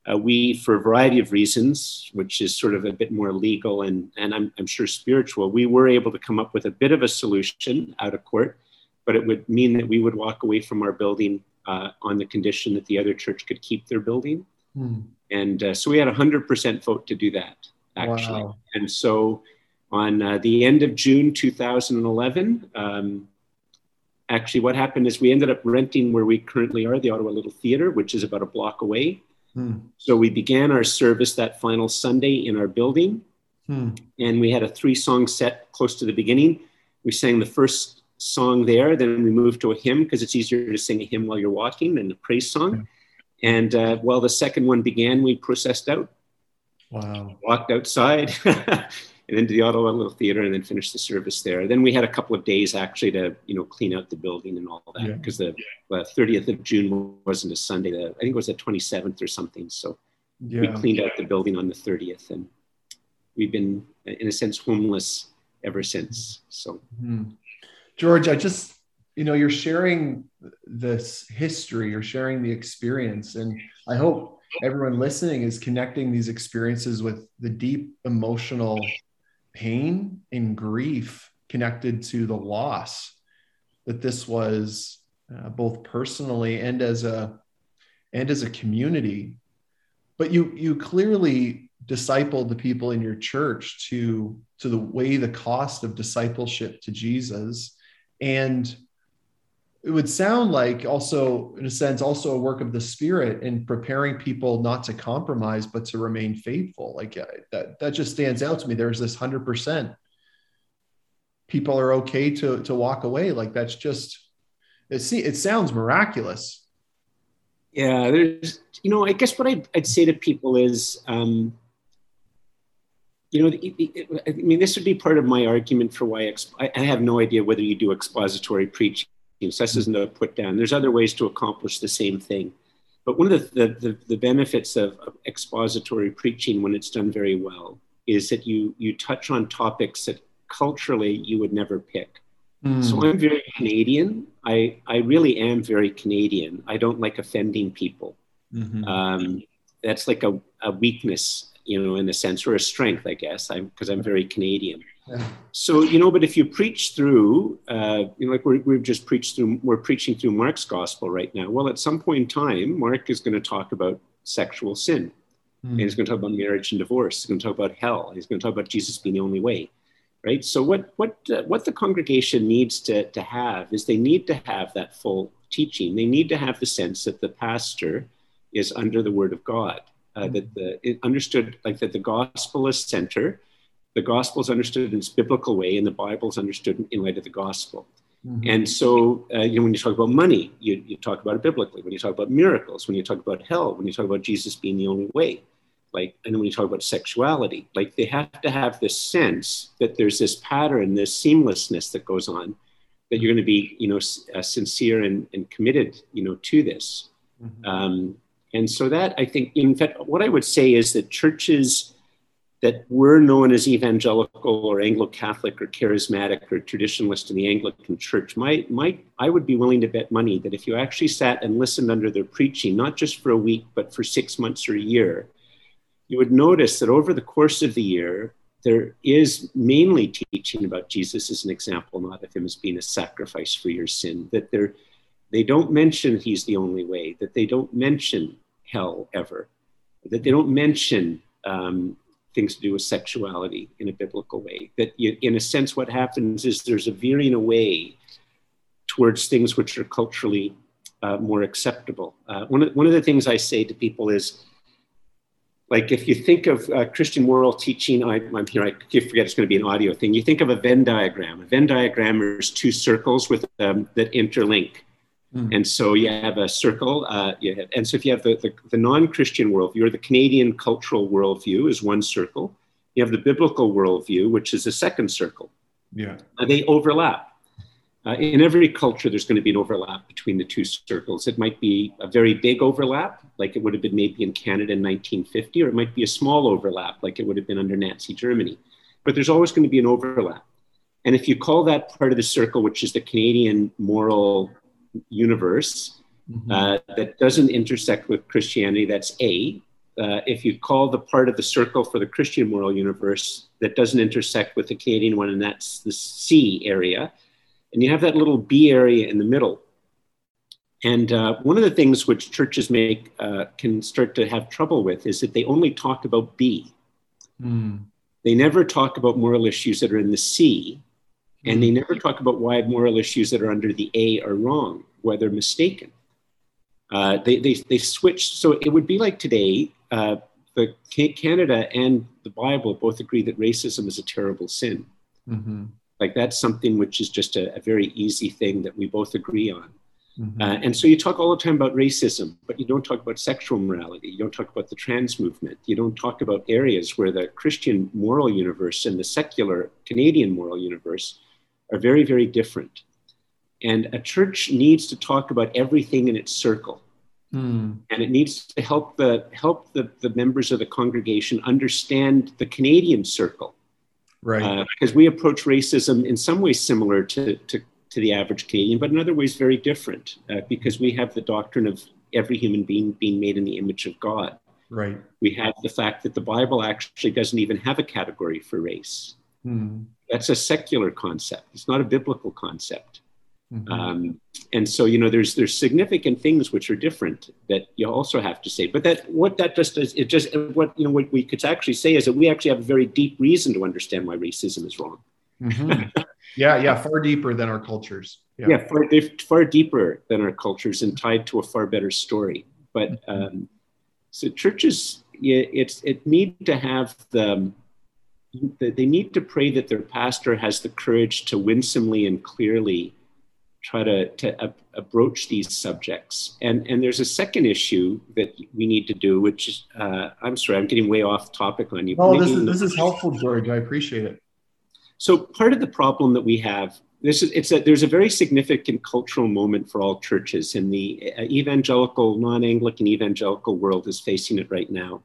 Speaker 2: uh, we, for a variety of reasons, which is sort of a bit more legal and, and I'm, I'm sure spiritual, we were able to come up with a bit of a solution out of court, but it would mean that we would walk away from our building uh, on the condition that the other church could keep their building. Hmm. And uh, so we had a 100% vote to do that, actually. Wow. And so on uh, the end of June 2011, um, actually what happened is we ended up renting where we currently are, the Ottawa Little Theatre, which is about a block away. Hmm. So we began our service that final Sunday in our building, hmm. and we had a three song set close to the beginning. We sang the first song there, then we moved to a hymn because it's easier to sing a hymn while you're walking than a praise song. And uh, while the second one began, we processed out.
Speaker 1: Wow.
Speaker 2: Walked outside *laughs* and into the Ottawa Little Theatre and then finished the service there. Then we had a couple of days actually to, you know, clean out the building and all that because yeah. the uh, 30th of June wasn't a Sunday. The, I think it was the 27th or something. So yeah. we cleaned out the building on the 30th and we've been, in a sense, homeless ever since. So,
Speaker 1: mm-hmm. George, I just, you know, you're sharing this history, you're sharing the experience, and I hope everyone listening is connecting these experiences with the deep emotional pain and grief connected to the loss that this was uh, both personally and as a and as a community. But you you clearly discipled the people in your church to to the way the cost of discipleship to jesus. And it would sound like also in a sense also a work of the spirit in preparing people not to compromise but to remain faithful. Like uh, that that just stands out to me. There's this 100% people are okay to to walk away. Like that's just it see it sounds miraculous.
Speaker 2: Yeah there's you know i guess what i'd, I'd say to people is um you know, I mean, this would be part of my argument for why exp- I have no idea whether you do expository preaching So this isn't a put down. There's other ways to accomplish the same thing. But one of the, the, the, the benefits of, of, expository preaching when it's done very well is that you, you touch on topics that culturally you would never pick. Mm. So I'm very Canadian. I, I really am very Canadian. I don't like offending people. Mm-hmm. Um, that's like a, a weakness, you know, in a sense, or a strength, I guess, because I'm, I'm very Canadian. So you know, but if you preach through, uh, you know, like we have just preached through, we're preaching through Mark's gospel right now. Well, at some point in time, Mark is going to talk about sexual sin, mm. and he's going to talk about marriage and divorce. He's going to talk about hell. He's going to talk about Jesus being the only way, right? So what what uh, what the congregation needs to to have is they need to have that full teaching. They need to have the sense that the pastor is under the Word of God, uh, mm. that the it understood like that the gospel is center the gospel is understood in its biblical way and the bible is understood in light of the gospel mm-hmm. and so uh, you know when you talk about money you, you talk about it biblically when you talk about miracles when you talk about hell when you talk about jesus being the only way like and when you talk about sexuality like they have to have this sense that there's this pattern this seamlessness that goes on that you're going to be you know uh, sincere and, and committed you know to this mm-hmm. um, and so that i think in fact what i would say is that churches that were known as evangelical or Anglo-Catholic or charismatic or traditionalist in the Anglican Church, might, might, I would be willing to bet money that if you actually sat and listened under their preaching, not just for a week, but for six months or a year, you would notice that over the course of the year, there is mainly teaching about Jesus as an example, not of him as being a sacrifice for your sin, that they they don't mention he's the only way, that they don't mention hell ever, that they don't mention um, things to do with sexuality in a biblical way. That you, in a sense, what happens is there's a veering away towards things which are culturally uh, more acceptable. Uh, one, of, one of the things I say to people is, like if you think of uh, Christian moral teaching, I, am here, I forget it's going to be an audio thing. You think of a Venn diagram. A Venn diagram is two circles with um, that interlink. Mm. And so you have a circle, uh, you have, and so if you have the, the, the non-Christian worldview or the Canadian cultural worldview is one circle. You have the biblical worldview, which is a second circle.
Speaker 1: Yeah.
Speaker 2: Uh, they overlap. Uh, in every culture, there's going to be an overlap between the two circles. It might be a very big overlap, like it would have been maybe in Canada in 1950, or it might be a small overlap, like it would have been under Nazi Germany. But there's always going to be an overlap. And if you call that part of the circle, which is the Canadian moral universe mm-hmm. uh, that doesn't intersect with Christianity, that's A. Uh, if you call the part of the circle for the Christian moral universe that doesn't intersect with the Canadian one, and that's the C area, and you have that little B area in the middle. And uh, one of the things which churches make uh, can start to have trouble with is that they only talk about B. Mm. They never talk about moral issues that are in the C, and they mm-hmm. never talk about why moral issues that are under the A are wrong, whether mistaken. Uh, they, they, they switch. So it would be like today, uh, the Canada and the Bible both agree that racism is a terrible sin. Mm-hmm. Like that's something which is just a, a, very easy thing that we both agree on. Mm-hmm. Uh, and so you talk all the time about racism, but you don't talk about sexual morality. You don't talk about the trans movement. You don't talk about areas where the Christian moral universe and the secular Canadian moral universe are very, very different. And a church needs to talk about everything in its circle. Mm. And it needs to help the help the, the members of the congregation understand the Canadian circle.
Speaker 1: Right. Uh,
Speaker 2: because we approach racism in some ways similar to, to, to the average Canadian, but in other ways very different uh, because we have the doctrine of every human being being made in the image of God.
Speaker 1: Right.
Speaker 2: We have the fact that the Bible actually doesn't even have a category for race. Mm. That's a secular concept. It's not a biblical concept. Mm-hmm. Um, and so, you know, there's there's significant things which are different that you also have to say. But that what that just does, it just what you know what we could actually say is that we actually have a very deep reason to understand why racism is wrong.
Speaker 1: Mm-hmm. *laughs* yeah, yeah, far deeper than our cultures.
Speaker 2: Yeah, yeah far, far deeper than our cultures and tied to a far better story. But mm-hmm. um, so churches, yeah, it's it need to have the they need to pray that their pastor has the courage to winsomely and clearly try to, to approach these subjects. And, and there's a second issue that we need to do, which is, uh, I'm sorry, I'm getting way off topic on you.
Speaker 1: Oh, this is, this is helpful, George. I appreciate it.
Speaker 2: So part of the problem that we have this is it's a there's a very significant cultural moment for all churches, and the uh, evangelical, non-Anglican evangelical world is facing it right now,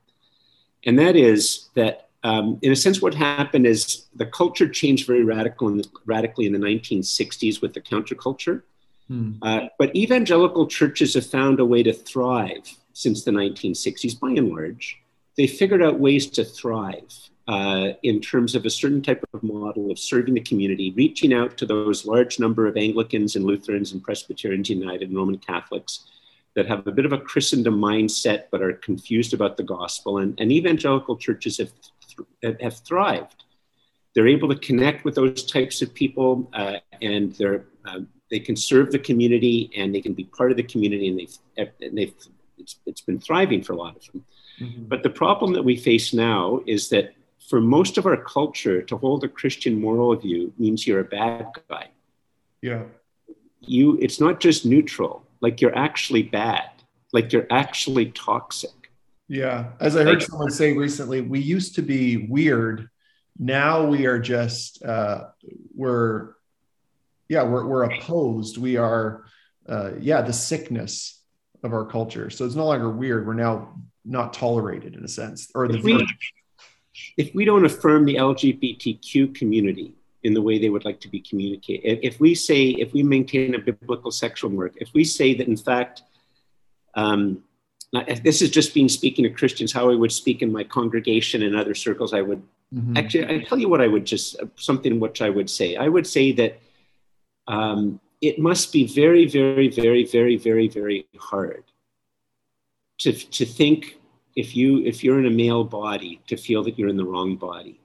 Speaker 2: and that is that um, in a sense, what happened is the culture changed very radical in radically in the 1960s with the counterculture. Hmm. Uh, but evangelical churches have found a way to thrive since the 1960s, by and large. They figured out ways to thrive uh, in terms of a certain type of model of serving the community, reaching out to those large number of Anglicans and Lutherans and Presbyterians United and Roman Catholics that have a bit of a Christendom mindset but are confused about the gospel. And, and evangelical churches have, have thrived. They're able to connect with those types of people uh, and they're, uh, they can serve the community and they can be part of the community and they've, and they've it's, it's been thriving for a lot of them. Mm-hmm. But the problem that we face now is that for most of our culture, to hold a Christian moral view means you're a bad guy.
Speaker 1: Yeah.
Speaker 2: You, it's not just neutral, like you're actually bad, like you're actually toxic.
Speaker 1: Yeah. As I heard someone say recently, we used to be weird. Now we are just, uh, we're, yeah, we're, we're opposed. We are, uh, yeah, the sickness of our culture. So it's no longer weird. We're now not tolerated in a sense, or the
Speaker 2: we, if we don't affirm the LGBTQ community in the way they would like to be communicated, if we say, if we maintain a biblical sexual work, if we say that in fact, um, this is just being speaking to Christians, how I would speak in my congregation and other circles, I would mm-hmm. actually, I tell you what I would just, something which I would say. I would say that um, it must be very, very, very, very, very, very hard to, to think if you if you're in a male body to feel that you're in the wrong body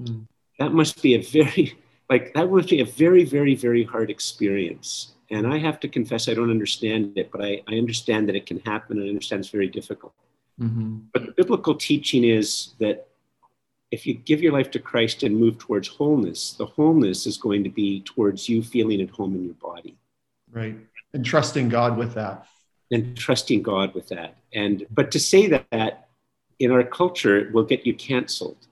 Speaker 2: mm. that must be a very like that must be a very very very hard experience and i have to confess i don't understand it but i, I understand that it can happen and i understand it's very difficult mm-hmm. but the biblical teaching is that if you give your life to christ and move towards wholeness the wholeness is going to be towards you feeling at home in your body
Speaker 1: right and trusting god with that
Speaker 2: and trusting God with that. And but to say that in our culture will get you canceled.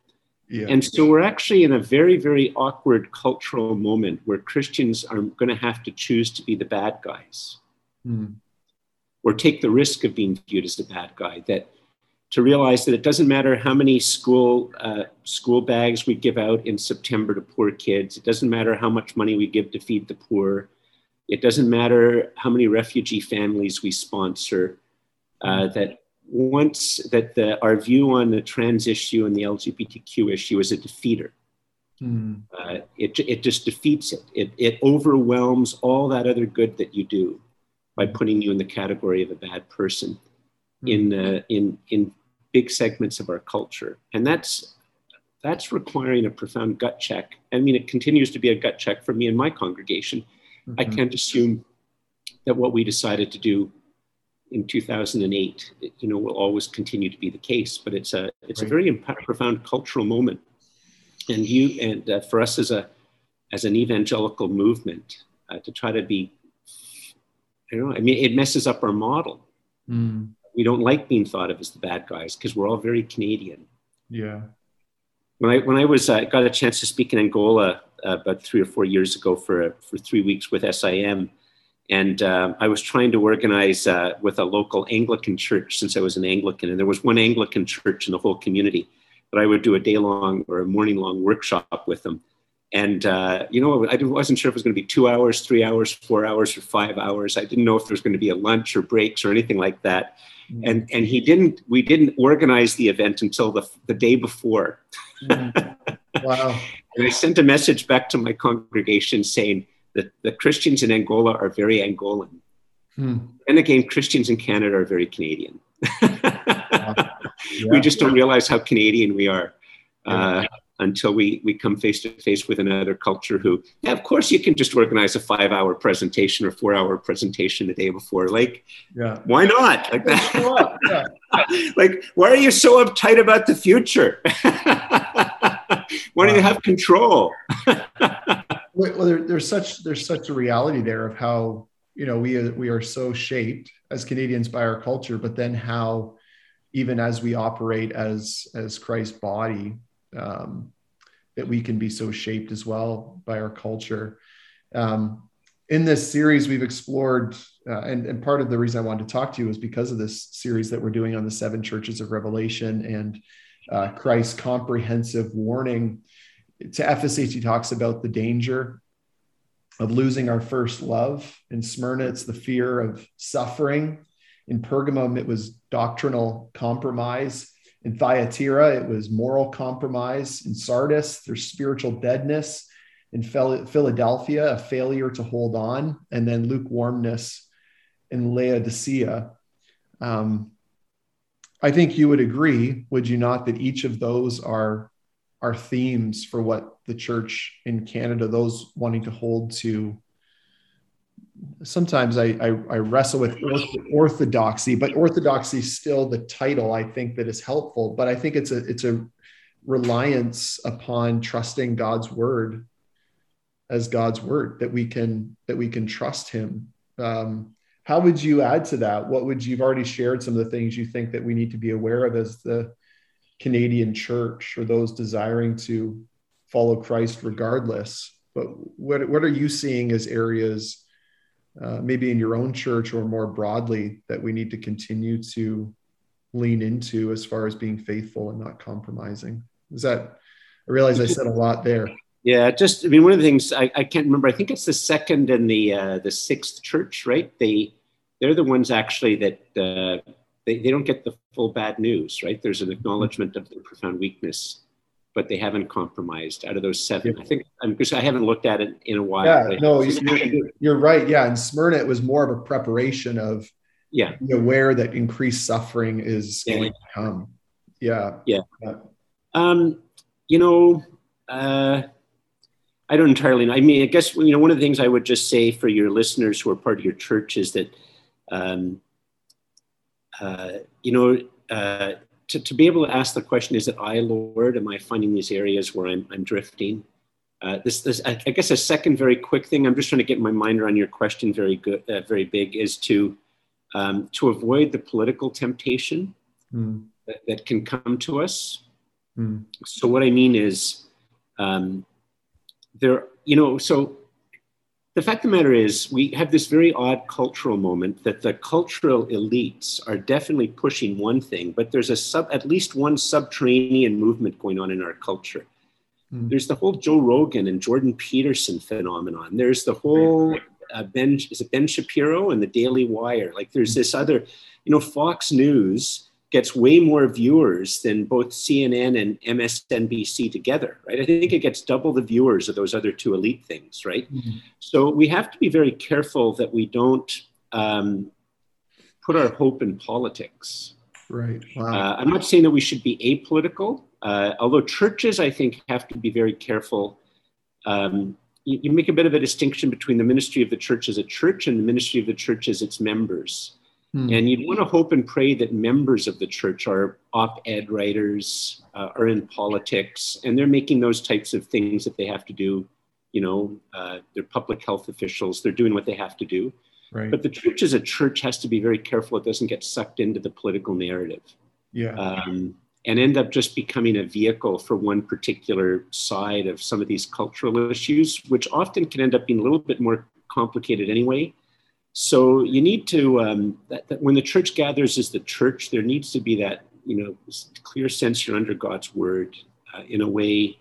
Speaker 2: Yeah. And so we're actually in a very, very awkward cultural moment where Christians are going to have to choose to be the bad guys mm. or take the risk of being viewed as the bad guy. That to realize that it doesn't matter how many school uh, school bags we give out in September to poor kids. It doesn't matter how much money we give to feed the poor. It doesn't matter how many refugee families we sponsor, uh, that once that the, our view on the trans issue and the LGBTQ issue is a defeater. Mm. Uh, it, it just defeats it. it. It overwhelms all that other good that you do by putting you in the category of a bad person mm. in, uh, in, in big segments of our culture. And that's, that's requiring a profound gut check. I mean, it continues to be a gut check for me and my congregation Mm-hmm. I can't assume that what we decided to do in 2008, you know, will always continue to be the case. But it's a it's right. a very imp- profound cultural moment, and you and uh, for us as a as an evangelical movement uh, to try to be, you know, I mean, it messes up our model. Mm. We don't like being thought of as the bad guys because we're all very Canadian.
Speaker 1: Yeah.
Speaker 2: When I when I was uh, got a chance to speak in Angola uh, about three or four years ago for for three weeks with SIM, and uh, I was trying to organize uh, with a local Anglican church since I was an Anglican, and there was one Anglican church in the whole community that I would do a day long or a morning long workshop with them. And uh, you know, I wasn't sure if it was going to be two hours, three hours, four hours, or five hours. I didn't know if there was going to be a lunch or breaks or anything like that. Mm-hmm. And and he didn't. We didn't organize the event until the the day before.
Speaker 1: Mm-hmm. *laughs* Wow.
Speaker 2: and I sent a message back to my congregation saying that the Christians in Angola are very Angolan. Hmm. And again, Christians in Canada are very Canadian. *laughs* yeah. We just don't realize how Canadian we are. Uh, until we, we come face to face with another culture who, yeah, of course you can just organize a five hour presentation or four hour presentation the day before. Like, yeah. why not? Like that. *laughs* Like, why are you so uptight about the future? *laughs* why do you have control?
Speaker 1: Well, there, there's such there's such a reality there of how you know we we are so shaped as Canadians by our culture, but then how even as we operate as as Christ's body, um, that we can be so shaped as well by our culture. Um, in this series, we've explored, uh, and, and part of the reason I wanted to talk to you is because of this series that we're doing on the seven churches of Revelation and uh, Christ's comprehensive warning. To Ephesus, he talks about the danger of losing our first love. In Smyrna, it's the fear of suffering. In Pergamum, it was doctrinal compromise. In Thyatira, it was moral compromise. In Sardis, there's spiritual deadness. In Philadelphia, a failure to hold on. And then lukewarmness in Laodicea. Um, I think you would agree, would you not, that each of those are are themes for what the church in Canada, those wanting to hold to. Sometimes I, I, I wrestle with orthodoxy, but orthodoxy is still the title I think that is helpful. But I think it's a it's a reliance upon trusting God's word as God's word that we can that we can trust Him. Um, how would you add to that? What would you've already shared some of the things you think that we need to be aware of as the Canadian church or those desiring to follow Christ regardless. But what, what are you seeing as areas, uh, maybe in your own church or more broadly, that we need to continue to lean into as far as being faithful and not compromising? Is that, I realize I said a lot there.
Speaker 2: Yeah, just I mean, one of the things I, I can't remember. I think it's the second and the uh, the sixth church, right? They they're the ones actually that uh, they, they don't get the full bad news, right? There's an acknowledgement of the profound weakness, but they haven't compromised out of those seven. Yeah. I think because I haven't looked at it in a while.
Speaker 1: Yeah, no, you're, you're, right. Yeah, And Smyrna, it was more of a preparation of
Speaker 2: yeah,
Speaker 1: aware that increased suffering is yeah. going to come. Yeah,
Speaker 2: yeah. yeah. Um, you know, uh, I don't entirely know. I mean, I guess you know one of the things I would just say for your listeners who are part of your church is that. Um, you know, uh, to, to be able to ask the question, is it I, Lord? Am I finding these areas where I'm, I'm drifting? Uh, this, this, I, I, guess a second very quick thing, I'm just trying to get my mind around your question very good, uh, very big, is to, um, to avoid the political temptation mm. that, that, can come to us. Mm. So what I mean is, um, there, you know, so the fact of the matter is, we have this very odd cultural moment that the cultural elites are definitely pushing one thing, but there's a sub, at least one subterranean movement going on in our culture. Mm. There's the whole Joe Rogan and Jordan Peterson phenomenon. There's the whole uh, Ben, is it Ben Shapiro and the Daily Wire? Like there's this other, you know, Fox News gets way more viewers than both CNN and MSNBC together, right? I think it gets double the viewers of those other two elite things, right? Mm-hmm. So we have to be very careful that we don't um, put our hope in politics.
Speaker 1: Right.
Speaker 2: Wow. Uh, I'm not saying that we should be apolitical, uh, although churches, I think, have to be very careful. Um, you, you make a bit of a distinction between the ministry of the church as a church and the ministry of the church as its members. Hmm. And you'd want to hope and pray that members of the church are op ed writers, uh, are in politics, and they're making those types of things that they have to do. You know, uh, they're public health officials, they're doing what they have to do. Right. But the church as a church has to be very careful it doesn't get sucked into the political narrative.
Speaker 1: Yeah.
Speaker 2: Um, and end up just becoming a vehicle for one particular side of some of these cultural issues, which often can end up being a little bit more complicated anyway. So you need to um, that, that when the church gathers as the church, there needs to be that you know clear sense you're under God's word uh, in a way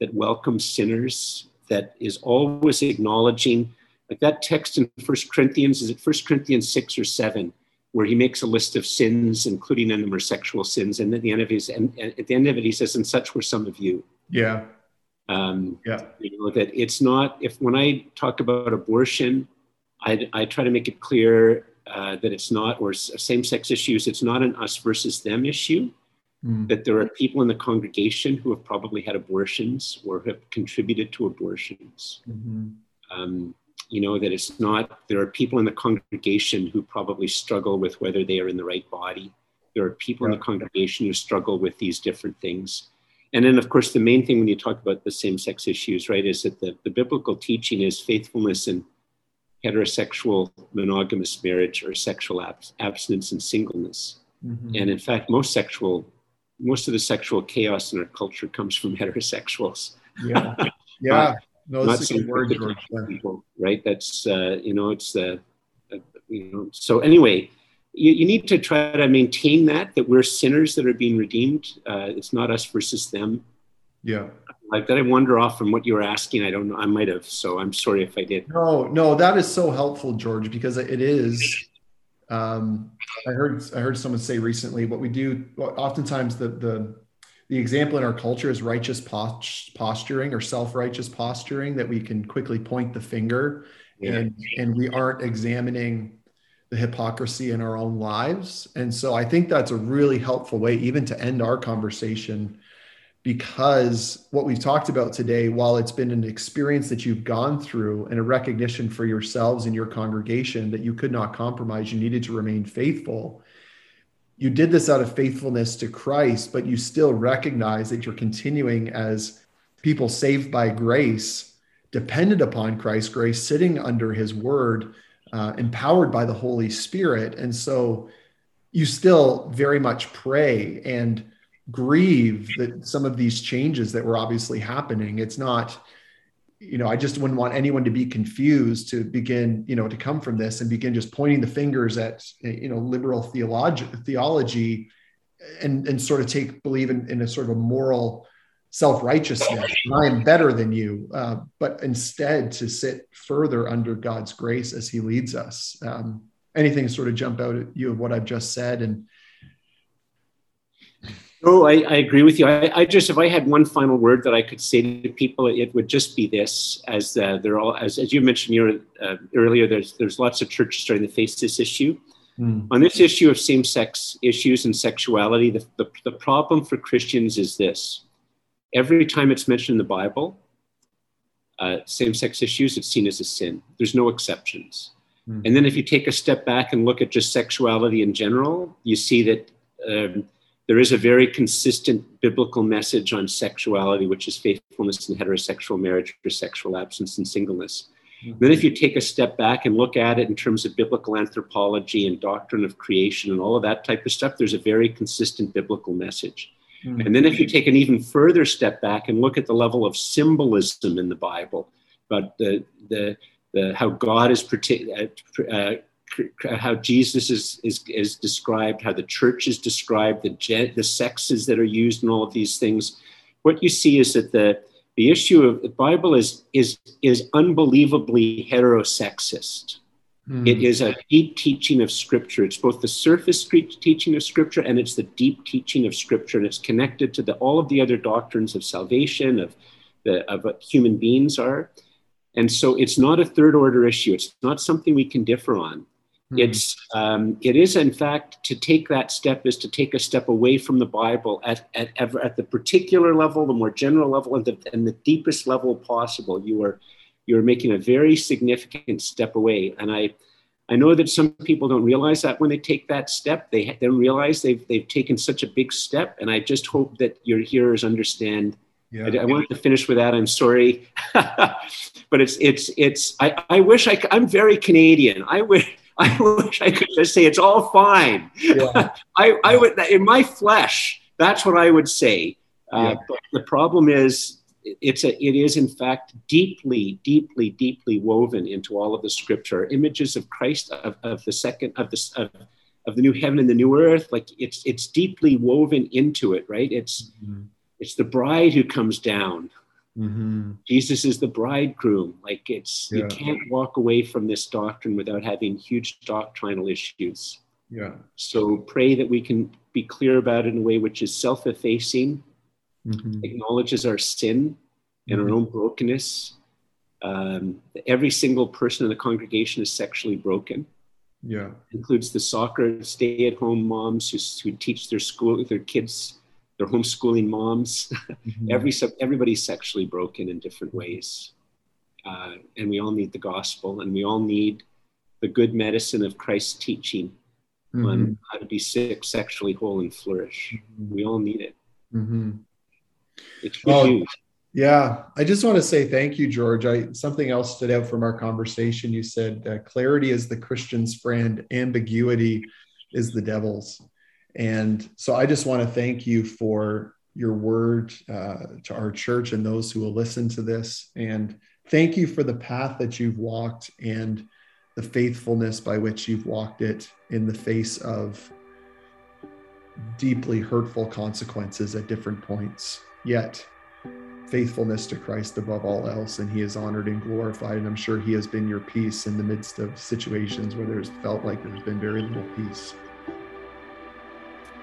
Speaker 2: that welcomes sinners, that is always acknowledging. Like that text in First Corinthians, is it First Corinthians six or seven, where he makes a list of sins, including in them are sexual sins, and at the end of his and, and at the end of it, he says, "And such were some of you."
Speaker 1: Yeah.
Speaker 2: Um, yeah. You know that it's not if when I talk about abortion I, I try to make it clear uh, that it's not, or same sex issues, it's not an us versus them issue. Mm. That there are people in the congregation who have probably had abortions or have contributed to abortions. Mm-hmm. Um, you know, that it's not, there are people in the congregation who probably struggle with whether they are in the right body. There are people yeah. in the congregation who struggle with these different things. And then, of course, the main thing when you talk about the same sex issues, right, is that the, the biblical teaching is faithfulness and heterosexual monogamous marriage or sexual abs- abstinence and singleness. Mm-hmm. And in fact, most sexual, most of the sexual chaos in our culture comes from *laughs* heterosexuals.
Speaker 1: Yeah. *laughs* Yeah. no,
Speaker 2: not
Speaker 1: that's a good word, George.
Speaker 2: people, right? That's uh, you know, it's the uh, you know. So anyway, you, you need to try to maintain that that we're sinners that are being redeemed. Uh, it's not us versus them.
Speaker 1: Yeah.
Speaker 2: Like that, I wander off from what you were asking. I don't know. I might have. So I'm sorry if I did.
Speaker 1: No, no, that is so helpful, George, because it is. Um, I heard I heard someone say recently what we do. Oftentimes, the the the example in our culture is righteous posturing or self-righteous posturing that we can quickly point the finger yeah. and and we aren't examining the hypocrisy in our own lives and so i think that's a really helpful way even to end our conversation because what we've talked about today while it's been an experience that you've gone through and a recognition for yourselves and your congregation that you could not compromise you needed to remain faithful you did this out of faithfulness to Christ, but you still recognize that you're continuing as people saved by grace, dependent upon Christ's grace, sitting under his word, uh, empowered by the Holy Spirit. And so you still very much pray and grieve that some of these changes that were obviously happening. It's not you know, I just wouldn't want anyone to be confused to begin, you know, to come from this and begin just pointing the fingers at, you know, liberal theology, theology and, and sort of take, believe in, in a sort of a moral self-righteousness. I am better than you, uh, but instead to sit further under God's grace as he leads us. Um, anything sort of jump out at you of what I've just said and,
Speaker 2: Oh, I, I, agree with you. I, I, just, if I had one final word that I could say to people, it would just be this: as uh, they're all, as, as you mentioned your, uh, earlier, there's there's lots of churches starting to face this issue. Mm. On this issue of same-sex issues and sexuality, the, the, the problem for Christians is this: every time it's mentioned in the Bible, uh, same-sex issues, it's seen as a sin. There's no exceptions. Mm. And then if you take a step back and look at just sexuality in general, you see that. Um, there is a very consistent biblical message on sexuality, which is faithfulness in heterosexual marriage or sexual absence and singleness. Mm-hmm. Then, if you take a step back and look at it in terms of biblical anthropology and doctrine of creation and all of that type of stuff, there's a very consistent biblical message. Mm-hmm. And then, if you take an even further step back and look at the level of symbolism in the Bible, about the, the, the how God is uh, uh, how Jesus is, is, is described, how the church is described, the, the sexes that are used and all of these things, what you see is that the, the issue of the Bible is, is, is unbelievably heterosexist. Mm. It is a deep teaching of Scripture. It's both the surface teaching of Scripture and it's the deep teaching of Scripture, and it's connected to the, all of the other doctrines of salvation, of, the, of what human beings are. And so it's not a third order issue. It's not something we can differ on. Mm-hmm. It's um, it is in fact to take that step is to take a step away from the Bible at at ever at the particular level, the more general level, and the, and the deepest level possible. You are you are making a very significant step away, and I. I know that some people don't realize that when they take that step, they don't realize they've, they've taken such a big step. And I just hope that your hearers understand yeah. I, I, wanted to finish with that. I'm sorry, *laughs* but it's it's it's. I, I wish I. I'm very Canadian. I wish *laughs* I wish I could just say it's all fine. Yeah. *laughs* I, I would, in my flesh, that's what I would say. Uh, But the problem is, it's a, it is in fact deeply, deeply, deeply woven into all of the scripture. Images of Christ, of, of the second, of the, of, of the new heaven and the new earth. Like it's, it's deeply woven into it, right? It's, mm-hmm. it's the bride who comes down. Mm-hmm. Jesus is the bridegroom. Like it's yeah. you can't walk away from this doctrine without having huge doctrinal issues.
Speaker 1: Yeah.
Speaker 2: So pray that we can be clear about it in a way which is self-effacing, mm-hmm. acknowledges our sin and mm-hmm. our own brokenness. Um, every single person in the congregation is sexually broken.
Speaker 1: Yeah.
Speaker 2: Includes the soccer stay-at-home moms who, who teach their school their kids they're homeschooling moms. Mm-hmm. Every everybody's sexually broken in different ways, uh, and we all need the gospel, and we all need the good medicine of Christ's teaching mm-hmm. on how to be sick, sexually whole, and flourish. Mm-hmm. We all need it.
Speaker 1: Mm-hmm. It's well, news. Yeah, I just want to say thank you, George. I something else stood out from our conversation. You said uh, clarity is the Christian's friend, ambiguity is the devil's. And so I just want to thank you for your word uh, to our church and those who will listen to this. And thank you for the path that you've walked and the faithfulness by which you've walked it in the face of deeply hurtful consequences at different points. Yet, faithfulness to Christ above all else, and He is honored and glorified. And I'm sure He has been your peace in the midst of situations where there's felt like there's been very little peace.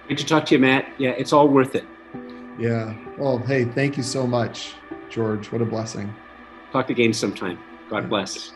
Speaker 2: Good to talk to you, Matt. Yeah, it's all worth it.
Speaker 1: Yeah. Well, hey, thank you so much, George. What a blessing.
Speaker 2: Talk again sometime. God bless.